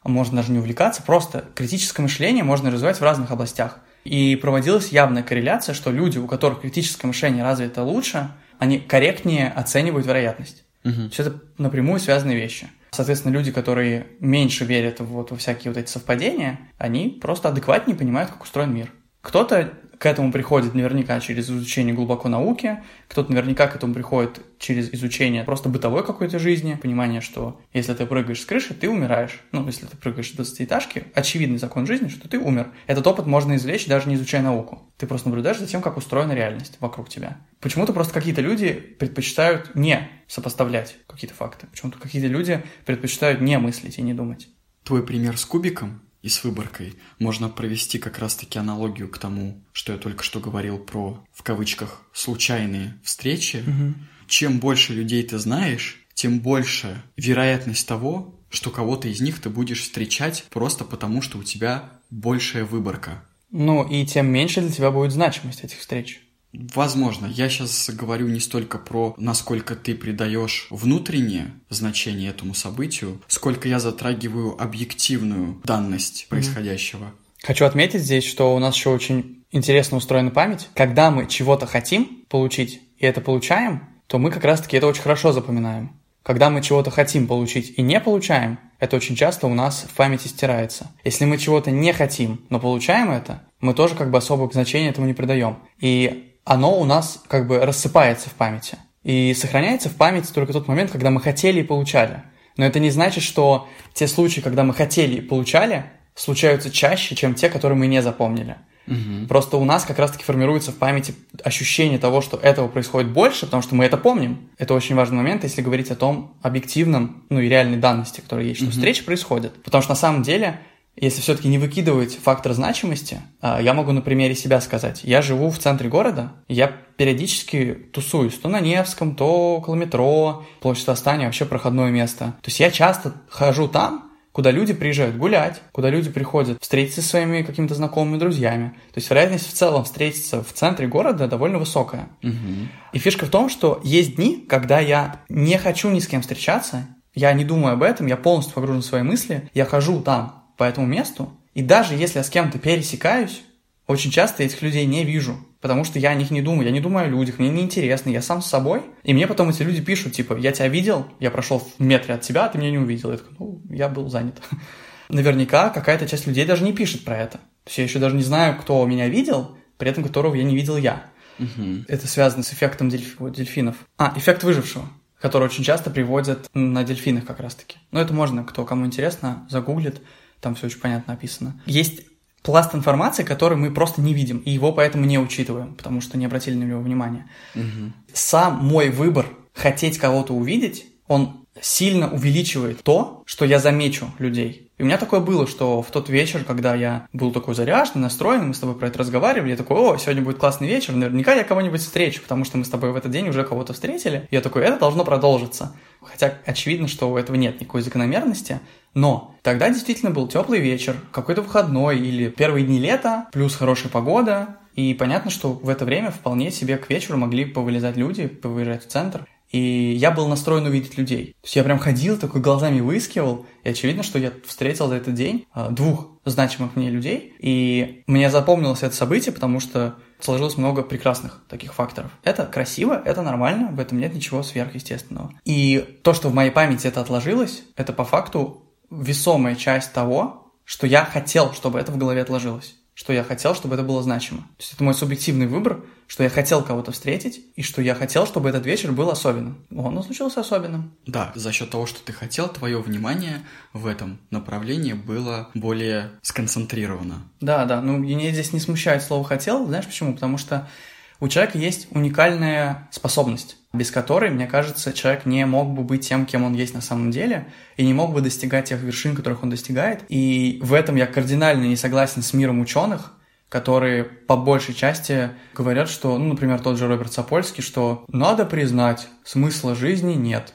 можно даже не увлекаться, просто критическое мышление можно развивать в разных областях. И проводилась явная корреляция, что люди, у которых критическое мышление развито лучше, они корректнее оценивают вероятность. Угу. Все это напрямую связанные вещи. Соответственно, люди, которые меньше верят вот во всякие вот эти совпадения, они просто адекватнее понимают, как устроен мир. Кто-то к этому приходит наверняка через изучение глубоко науки, кто-то наверняка к этому приходит через изучение просто бытовой какой-то жизни, понимание, что если ты прыгаешь с крыши, ты умираешь. Ну, если ты прыгаешь с 20-этажки, очевидный закон жизни, что ты умер. Этот опыт можно извлечь даже не изучая науку. Ты просто наблюдаешь за тем, как устроена реальность вокруг тебя. Почему-то просто какие-то люди предпочитают не сопоставлять какие-то факты. Почему-то какие-то люди предпочитают не мыслить и не думать. Твой пример с кубиком и с выборкой можно провести как раз-таки аналогию к тому, что я только что говорил про, в кавычках, случайные встречи. Угу. Чем больше людей ты знаешь, тем больше вероятность того, что кого-то из них ты будешь встречать просто потому, что у тебя большая выборка. Ну и тем меньше для тебя будет значимость этих встреч. Возможно, я сейчас говорю не столько про насколько ты придаешь внутреннее значение этому событию, сколько я затрагиваю объективную данность происходящего. Хочу отметить здесь, что у нас еще очень интересно устроена память. Когда мы чего-то хотим получить и это получаем, то мы как раз-таки это очень хорошо запоминаем. Когда мы чего-то хотим получить и не получаем, это очень часто у нас в памяти стирается. Если мы чего-то не хотим, но получаем это, мы тоже как бы особого значения этому не придаем. И оно у нас как бы рассыпается в памяти. И сохраняется в памяти только тот момент, когда мы хотели и получали. Но это не значит, что те случаи, когда мы хотели и получали, случаются чаще, чем те, которые мы не запомнили. Угу. Просто у нас как раз-таки формируется в памяти ощущение того, что этого происходит больше, потому что мы это помним. Это очень важный момент, если говорить о том объективном, ну и реальной данности, которая есть, что угу. встречи происходят. Потому что на самом деле если все-таки не выкидывать фактор значимости, а, я могу на примере себя сказать. Я живу в центре города, я периодически тусуюсь то на Невском, то около метро, площадь Восстания, вообще проходное место. То есть я часто хожу там, куда люди приезжают гулять, куда люди приходят встретиться со своими какими-то знакомыми друзьями. То есть вероятность в целом встретиться в центре города довольно высокая. Угу. И фишка в том, что есть дни, когда я не хочу ни с кем встречаться, я не думаю об этом, я полностью погружен в свои мысли, я хожу там, по этому месту, и даже если я с кем-то пересекаюсь, очень часто этих людей не вижу, потому что я о них не думаю, я не думаю о людях, мне неинтересно, я сам с собой, и мне потом эти люди пишут, типа, я тебя видел, я прошел в метре от тебя, а ты меня не увидел. Я такой, ну, я был занят. Наверняка какая-то часть людей даже не пишет про это. То есть я еще даже не знаю, кто меня видел, при этом которого я не видел я. Угу. Это связано с эффектом дельф... дельфинов. А, эффект выжившего, который очень часто приводят на дельфинах как раз-таки. Но это можно, кто кому интересно, загуглит там все очень понятно описано. Есть пласт информации, который мы просто не видим, и его поэтому не учитываем, потому что не обратили на него внимания. Угу. Сам мой выбор хотеть кого-то увидеть, он сильно увеличивает то, что я замечу людей. И у меня такое было, что в тот вечер, когда я был такой заряженный, настроенный, мы с тобой про это разговаривали, я такой, о, сегодня будет классный вечер, наверняка я кого-нибудь встречу, потому что мы с тобой в этот день уже кого-то встретили. Я такой, это должно продолжиться. Хотя очевидно, что у этого нет никакой закономерности, но тогда действительно был теплый вечер, какой-то выходной или первые дни лета, плюс хорошая погода, и понятно, что в это время вполне себе к вечеру могли повылезать люди, повыезжать в центр. И я был настроен увидеть людей. То есть я прям ходил, такой глазами выискивал, и очевидно, что я встретил за этот день а, двух значимых мне людей, и мне запомнилось это событие, потому что сложилось много прекрасных таких факторов. Это красиво, это нормально, в этом нет ничего сверхъестественного. И то, что в моей памяти это отложилось, это по факту весомая часть того, что я хотел, чтобы это в голове отложилось что я хотел, чтобы это было значимо. То есть это мой субъективный выбор, что я хотел кого-то встретить, и что я хотел, чтобы этот вечер был особенным. Он случился особенным. Да, за счет того, что ты хотел, твое внимание в этом направлении было более сконцентрировано. Да, да. Ну, меня здесь не смущает слово «хотел». Знаешь почему? Потому что у человека есть уникальная способность, без которой, мне кажется, человек не мог бы быть тем, кем он есть на самом деле, и не мог бы достигать тех вершин, которых он достигает. И в этом я кардинально не согласен с миром ученых, которые по большей части говорят, что, ну, например, тот же Роберт Сапольский, что надо признать, смысла жизни нет.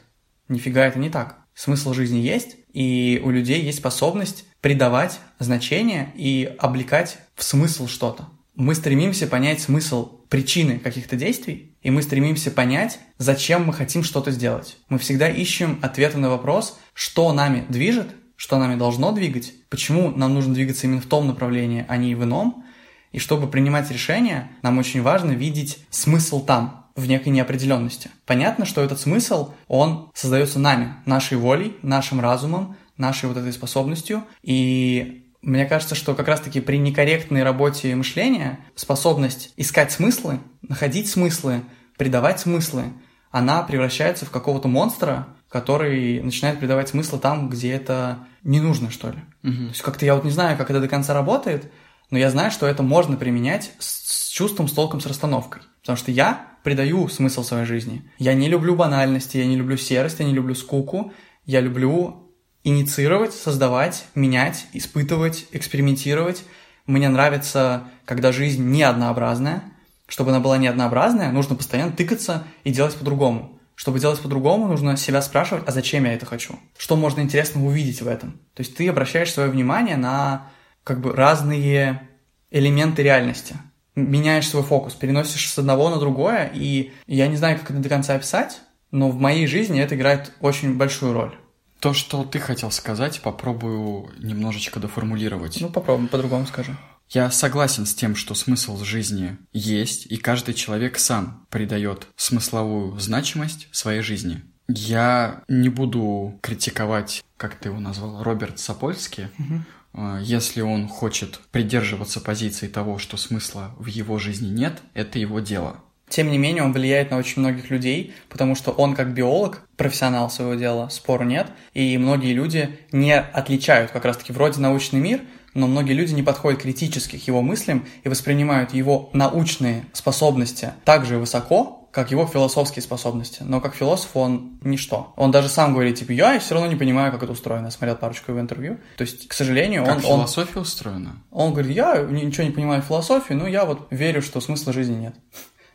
Нифига это не так. Смысл жизни есть, и у людей есть способность придавать значение и облекать в смысл что-то. Мы стремимся понять смысл причины каких-то действий, и мы стремимся понять, зачем мы хотим что-то сделать. Мы всегда ищем ответы на вопрос, что нами движет, что нами должно двигать, почему нам нужно двигаться именно в том направлении, а не в ином. И чтобы принимать решения, нам очень важно видеть смысл там, в некой неопределенности. Понятно, что этот смысл, он создается нами, нашей волей, нашим разумом, нашей вот этой способностью. И мне кажется, что как раз-таки при некорректной работе мышления способность искать смыслы, находить смыслы, придавать смыслы, она превращается в какого-то монстра, который начинает придавать смысл там, где это не нужно, что ли. Угу. То есть как-то я вот не знаю, как это до конца работает, но я знаю, что это можно применять с, с чувством, с толком, с расстановкой. Потому что я придаю смысл своей жизни. Я не люблю банальности, я не люблю серость, я не люблю скуку. Я люблю инициировать, создавать, менять, испытывать, экспериментировать. Мне нравится, когда жизнь не однообразная. Чтобы она была не однообразная, нужно постоянно тыкаться и делать по-другому. Чтобы делать по-другому, нужно себя спрашивать, а зачем я это хочу? Что можно интересного увидеть в этом? То есть ты обращаешь свое внимание на как бы разные элементы реальности. Меняешь свой фокус, переносишь с одного на другое, и я не знаю, как это до конца описать, но в моей жизни это играет очень большую роль. То, что ты хотел сказать, попробую немножечко доформулировать. Ну, попробуем, по-другому скажи. Я согласен с тем, что смысл жизни есть, и каждый человек сам придает смысловую значимость своей жизни. Я не буду критиковать, как ты его назвал, Роберт Сапольский, угу. если он хочет придерживаться позиции того, что смысла в его жизни нет, это его дело. Тем не менее, он влияет на очень многих людей, потому что он как биолог, профессионал своего дела, спору нет, и многие люди не отличают как раз-таки вроде научный мир – но многие люди не подходят критически к его мыслям и воспринимают его научные способности так же высоко, как его философские способности. Но как философ он ничто. Он даже сам говорит, типа, я все равно не понимаю, как это устроено. Я смотрел парочку его интервью. То есть, к сожалению, как он... философия он, устроена? Он говорит, я ничего не понимаю в философии, но я вот верю, что смысла жизни нет.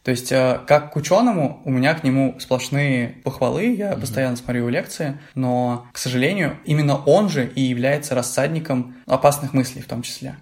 То есть, э, как к ученому, у меня к нему сплошные похвалы, я mm-hmm. постоянно смотрю его лекции, но, к сожалению, именно он же и является рассадником опасных мыслей в том числе.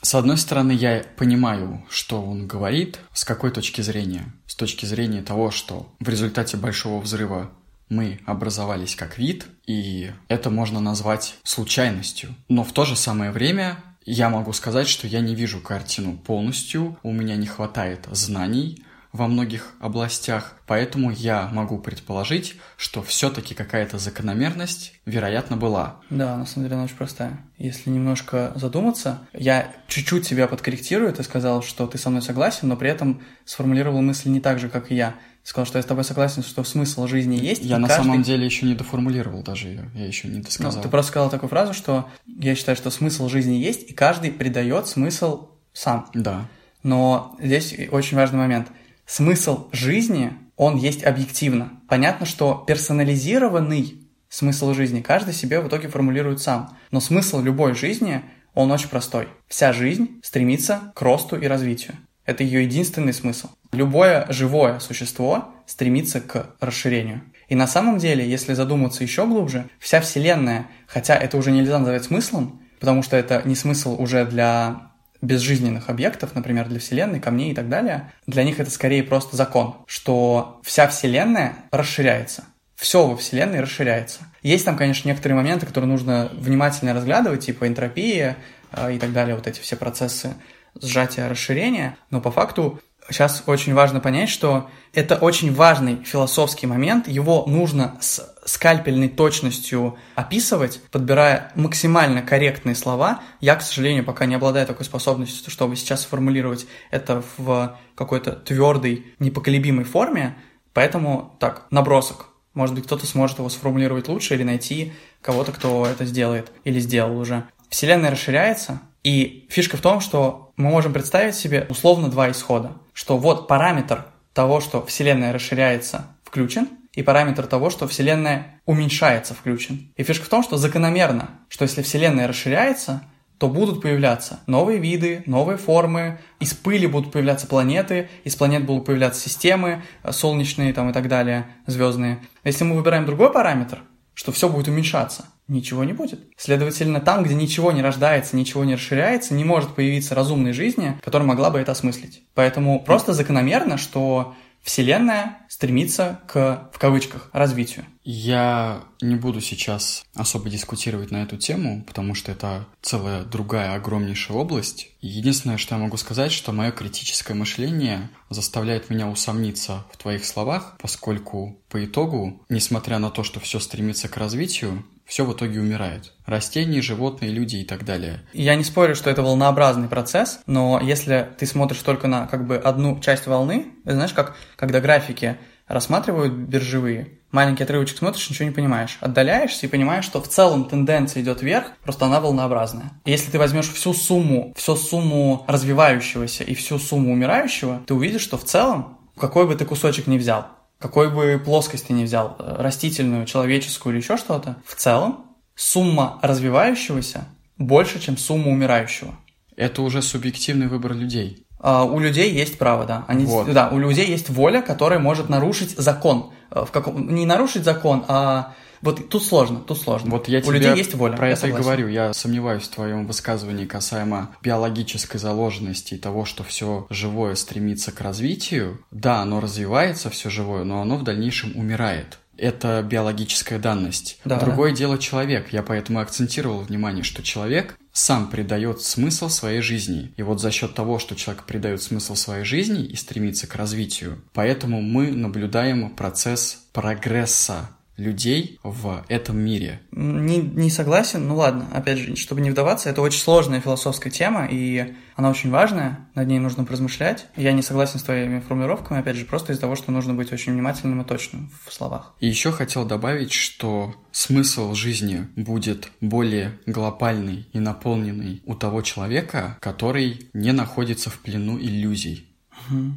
С одной стороны, я понимаю, что он говорит, с какой точки зрения? С точки зрения того, что в результате большого взрыва мы образовались как вид, и это можно назвать случайностью. Но в то же самое время я могу сказать, что я не вижу картину полностью, у меня не хватает знаний, во многих областях, поэтому я могу предположить, что все-таки какая-то закономерность, вероятно, была. Да, на самом деле она очень простая. Если немножко задуматься, я чуть-чуть тебя подкорректирую, ты сказал, что ты со мной согласен, но при этом сформулировал мысли не так же, как и я. Сказал, что я с тобой согласен, что смысл жизни есть. Я на каждый... самом деле еще не доформулировал даже ее, я еще не досказал. Ну, ты просто сказал такую фразу, что я считаю, что смысл жизни есть, и каждый придает смысл сам. Да. Но здесь очень важный момент – смысл жизни, он есть объективно. Понятно, что персонализированный смысл жизни каждый себе в итоге формулирует сам. Но смысл любой жизни, он очень простой. Вся жизнь стремится к росту и развитию. Это ее единственный смысл. Любое живое существо стремится к расширению. И на самом деле, если задуматься еще глубже, вся Вселенная, хотя это уже нельзя назвать смыслом, потому что это не смысл уже для безжизненных объектов, например, для Вселенной, камней и так далее, для них это скорее просто закон, что вся Вселенная расширяется. Все во Вселенной расширяется. Есть там, конечно, некоторые моменты, которые нужно внимательно разглядывать, типа энтропия э, и так далее, вот эти все процессы сжатия, расширения, но по факту сейчас очень важно понять, что это очень важный философский момент, его нужно с скальпельной точностью описывать, подбирая максимально корректные слова. Я, к сожалению, пока не обладаю такой способностью, чтобы сейчас сформулировать это в какой-то твердой, непоколебимой форме, поэтому так, набросок. Может быть, кто-то сможет его сформулировать лучше или найти кого-то, кто это сделает или сделал уже. Вселенная расширяется, и фишка в том, что мы можем представить себе условно два исхода. Что вот параметр того, что Вселенная расширяется, включен, и параметр того, что Вселенная уменьшается, включен. И фишка в том, что закономерно, что если Вселенная расширяется, то будут появляться новые виды, новые формы, из пыли будут появляться планеты, из планет будут появляться системы э, солнечные там и так далее, звездные. Если мы выбираем другой параметр, что все будет уменьшаться, ничего не будет. Следовательно, там, где ничего не рождается, ничего не расширяется, не может появиться разумной жизни, которая могла бы это осмыслить. Поэтому просто закономерно, что Вселенная стремится к, в кавычках, развитию. Я не буду сейчас особо дискутировать на эту тему, потому что это целая другая огромнейшая область. Единственное, что я могу сказать, что мое критическое мышление заставляет меня усомниться в твоих словах, поскольку по итогу, несмотря на то, что все стремится к развитию, все в итоге умирает. Растения, животные, люди и так далее. Я не спорю, что это волнообразный процесс, но если ты смотришь только на как бы одну часть волны, знаешь, как когда графики рассматривают биржевые, маленький отрывочек смотришь, ничего не понимаешь. Отдаляешься и понимаешь, что в целом тенденция идет вверх, просто она волнообразная. Если ты возьмешь всю сумму, всю сумму развивающегося и всю сумму умирающего, ты увидишь, что в целом, какой бы ты кусочек ни взял, какой бы плоскости ни взял, э, растительную, человеческую или еще что-то, в целом сумма развивающегося больше, чем сумма умирающего. Это уже субъективный выбор людей. Uh, у людей есть право, да. Они, вот. Да, у людей есть воля, которая может нарушить закон. Э, в каком, не нарушить закон, а вот тут сложно, тут сложно. Вот я У тебе людей есть воля. Про это и говорю. Я сомневаюсь в твоем высказывании касаемо биологической заложенности и того, что все живое стремится к развитию. Да, оно развивается, все живое, но оно в дальнейшем умирает это биологическая данность. Да, Другое да. дело человек. Я поэтому акцентировал внимание, что человек сам придает смысл своей жизни. И вот за счет того, что человек придает смысл своей жизни и стремится к развитию, поэтому мы наблюдаем процесс прогресса людей в этом мире. Не, не согласен, ну ладно, опять же, чтобы не вдаваться, это очень сложная философская тема, и она очень важная, над ней нужно поразмышлять. Я не согласен с твоими формулировками, опять же, просто из-за того, что нужно быть очень внимательным и точным в словах. И еще хотел добавить, что смысл жизни будет более глобальный и наполненный у того человека, который не находится в плену иллюзий. Угу.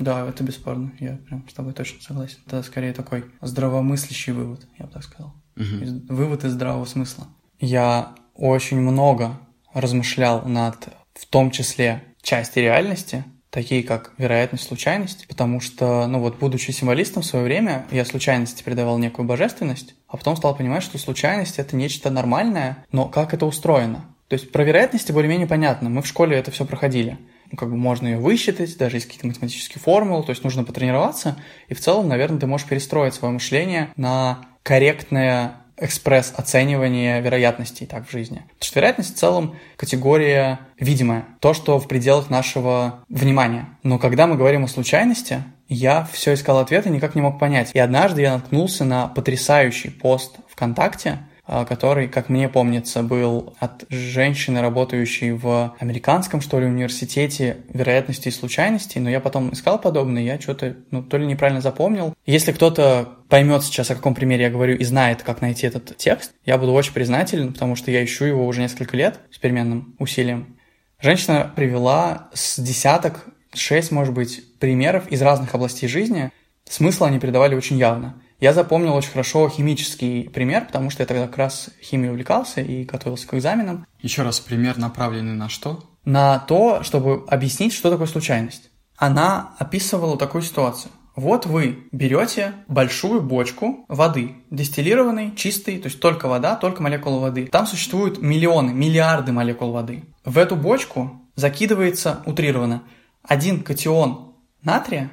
Да, это бесспорно. Я прям с тобой точно согласен. Это скорее такой здравомыслящий вывод, я бы так сказал. Угу. Вывод из здравого смысла. Я очень много размышлял над, в том числе, части реальности, такие как вероятность, случайность, потому что, ну вот, будучи символистом в свое время, я случайности придавал некую божественность, а потом стал понимать, что случайность — это нечто нормальное, но как это устроено? То есть про вероятности более-менее понятно, мы в школе это все проходили ну, как бы можно ее высчитать, даже есть какие-то математические формулы, то есть нужно потренироваться, и в целом, наверное, ты можешь перестроить свое мышление на корректное экспресс-оценивание вероятностей так в жизни. Потому что вероятность в целом категория видимая, то, что в пределах нашего внимания. Но когда мы говорим о случайности, я все искал ответы, никак не мог понять. И однажды я наткнулся на потрясающий пост ВКонтакте, который, как мне помнится, был от женщины, работающей в американском, что ли, университете вероятности и случайностей, но я потом искал подобное, я что-то, ну, то ли неправильно запомнил. Если кто-то поймет сейчас, о каком примере я говорю, и знает, как найти этот текст, я буду очень признателен, потому что я ищу его уже несколько лет с переменным усилием. Женщина привела с десяток, шесть, может быть, примеров из разных областей жизни. Смысл они передавали очень явно. Я запомнил очень хорошо химический пример, потому что я тогда как раз химией увлекался и готовился к экзаменам. Еще раз, пример направленный на что? На то, чтобы объяснить, что такое случайность. Она описывала такую ситуацию. Вот вы берете большую бочку воды, дистиллированной, чистой, то есть только вода, только молекулы воды. Там существуют миллионы, миллиарды молекул воды. В эту бочку закидывается утрированно один катион натрия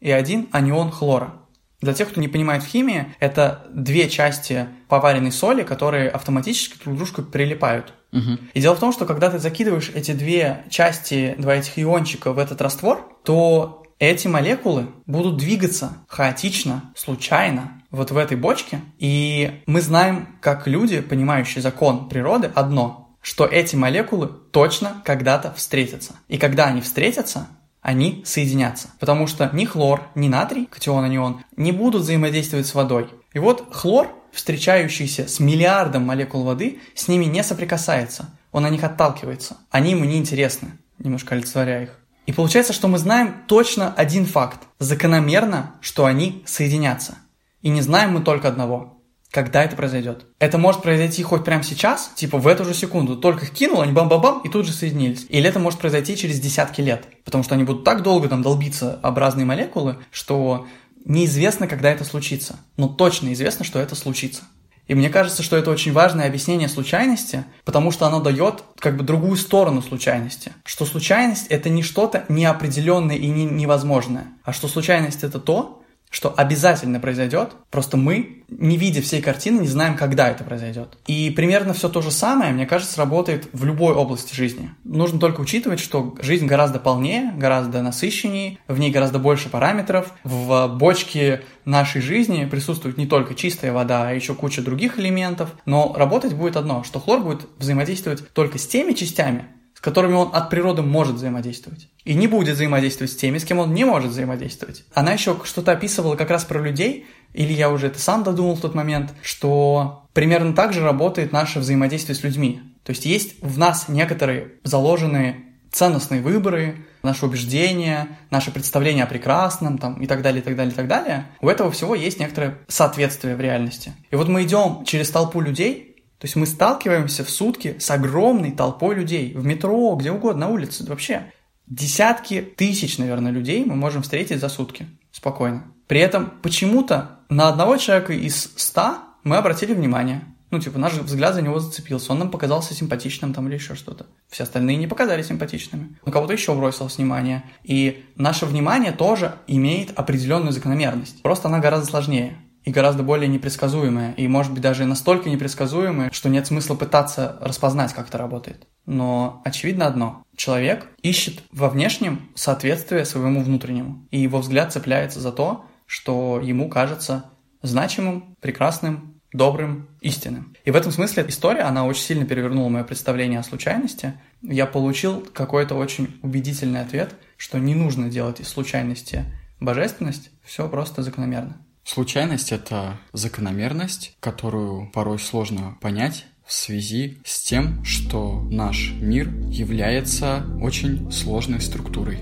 и один анион хлора. Для тех, кто не понимает в химии, это две части поваренной соли, которые автоматически друг к дружку прилипают. Угу. И дело в том, что когда ты закидываешь эти две части, два этих иончика в этот раствор, то эти молекулы будут двигаться хаотично, случайно, вот в этой бочке. И мы знаем, как люди, понимающие закон природы, одно, что эти молекулы точно когда-то встретятся. И когда они встретятся, они соединятся. Потому что ни хлор, ни натрий, катион, анион, не будут взаимодействовать с водой. И вот хлор, встречающийся с миллиардом молекул воды, с ними не соприкасается. Он на них отталкивается. Они ему не интересны, немножко олицетворяя их. И получается, что мы знаем точно один факт. Закономерно, что они соединятся. И не знаем мы только одного когда это произойдет. Это может произойти хоть прямо сейчас, типа в эту же секунду. Только их кинул, они бам-бам-бам и тут же соединились. Или это может произойти через десятки лет. Потому что они будут так долго там долбиться об разные молекулы, что неизвестно, когда это случится. Но точно известно, что это случится. И мне кажется, что это очень важное объяснение случайности, потому что оно дает как бы другую сторону случайности. Что случайность — это не что-то неопределенное и не невозможное, а что случайность — это то, что обязательно произойдет, просто мы, не видя всей картины, не знаем, когда это произойдет. И примерно все то же самое, мне кажется, работает в любой области жизни. Нужно только учитывать, что жизнь гораздо полнее, гораздо насыщеннее, в ней гораздо больше параметров. В бочке нашей жизни присутствует не только чистая вода, а еще куча других элементов. Но работать будет одно, что хлор будет взаимодействовать только с теми частями, которыми он от природы может взаимодействовать. И не будет взаимодействовать с теми, с кем он не может взаимодействовать. Она еще что-то описывала как раз про людей, или я уже это сам додумал в тот момент, что примерно так же работает наше взаимодействие с людьми. То есть есть в нас некоторые заложенные ценностные выборы, наши убеждения, наше представление о прекрасном там, и так далее, и так далее, и так далее. У этого всего есть некоторое соответствие в реальности. И вот мы идем через толпу людей, то есть мы сталкиваемся в сутки с огромной толпой людей в метро, где угодно, на улице, вообще. Десятки тысяч, наверное, людей мы можем встретить за сутки спокойно. При этом почему-то на одного человека из ста мы обратили внимание. Ну, типа, наш взгляд за него зацепился, он нам показался симпатичным там или еще что-то. Все остальные не показались симпатичными. На кого-то еще бросилось внимание. И наше внимание тоже имеет определенную закономерность. Просто она гораздо сложнее и гораздо более непредсказуемое, и может быть даже настолько непредсказуемое, что нет смысла пытаться распознать, как это работает. Но очевидно одно. Человек ищет во внешнем соответствие своему внутреннему, и его взгляд цепляется за то, что ему кажется значимым, прекрасным, добрым, истинным. И в этом смысле история, она очень сильно перевернула мое представление о случайности. Я получил какой-то очень убедительный ответ, что не нужно делать из случайности божественность, все просто закономерно. Случайность — это закономерность, которую порой сложно понять в связи с тем, что наш мир является очень сложной структурой.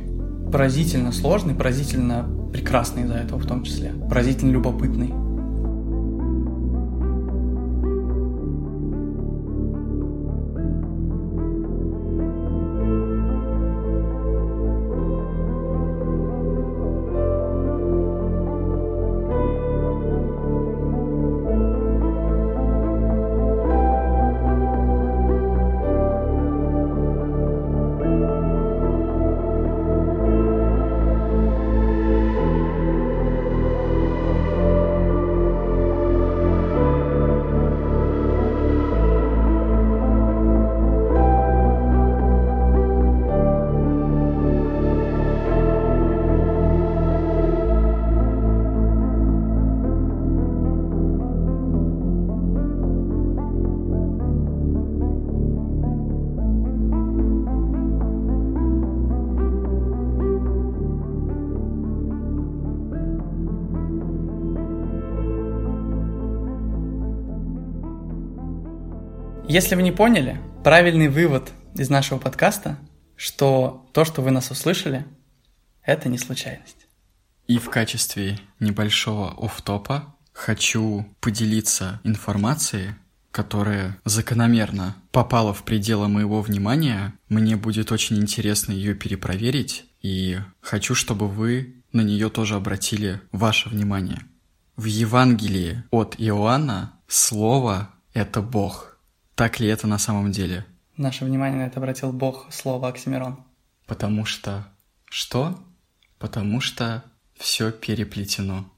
Поразительно сложный, поразительно прекрасный из-за этого в том числе, поразительно любопытный. Если вы не поняли, правильный вывод из нашего подкаста, что то, что вы нас услышали, это не случайность. И в качестве небольшого офтопа хочу поделиться информацией, которая закономерно попала в пределы моего внимания. Мне будет очень интересно ее перепроверить, и хочу, чтобы вы на нее тоже обратили ваше внимание. В Евангелии от Иоанна слово — это Бог. Так ли это на самом деле? Наше внимание на это обратил Бог, слово Оксимирон. Потому что... Что? Потому что все переплетено.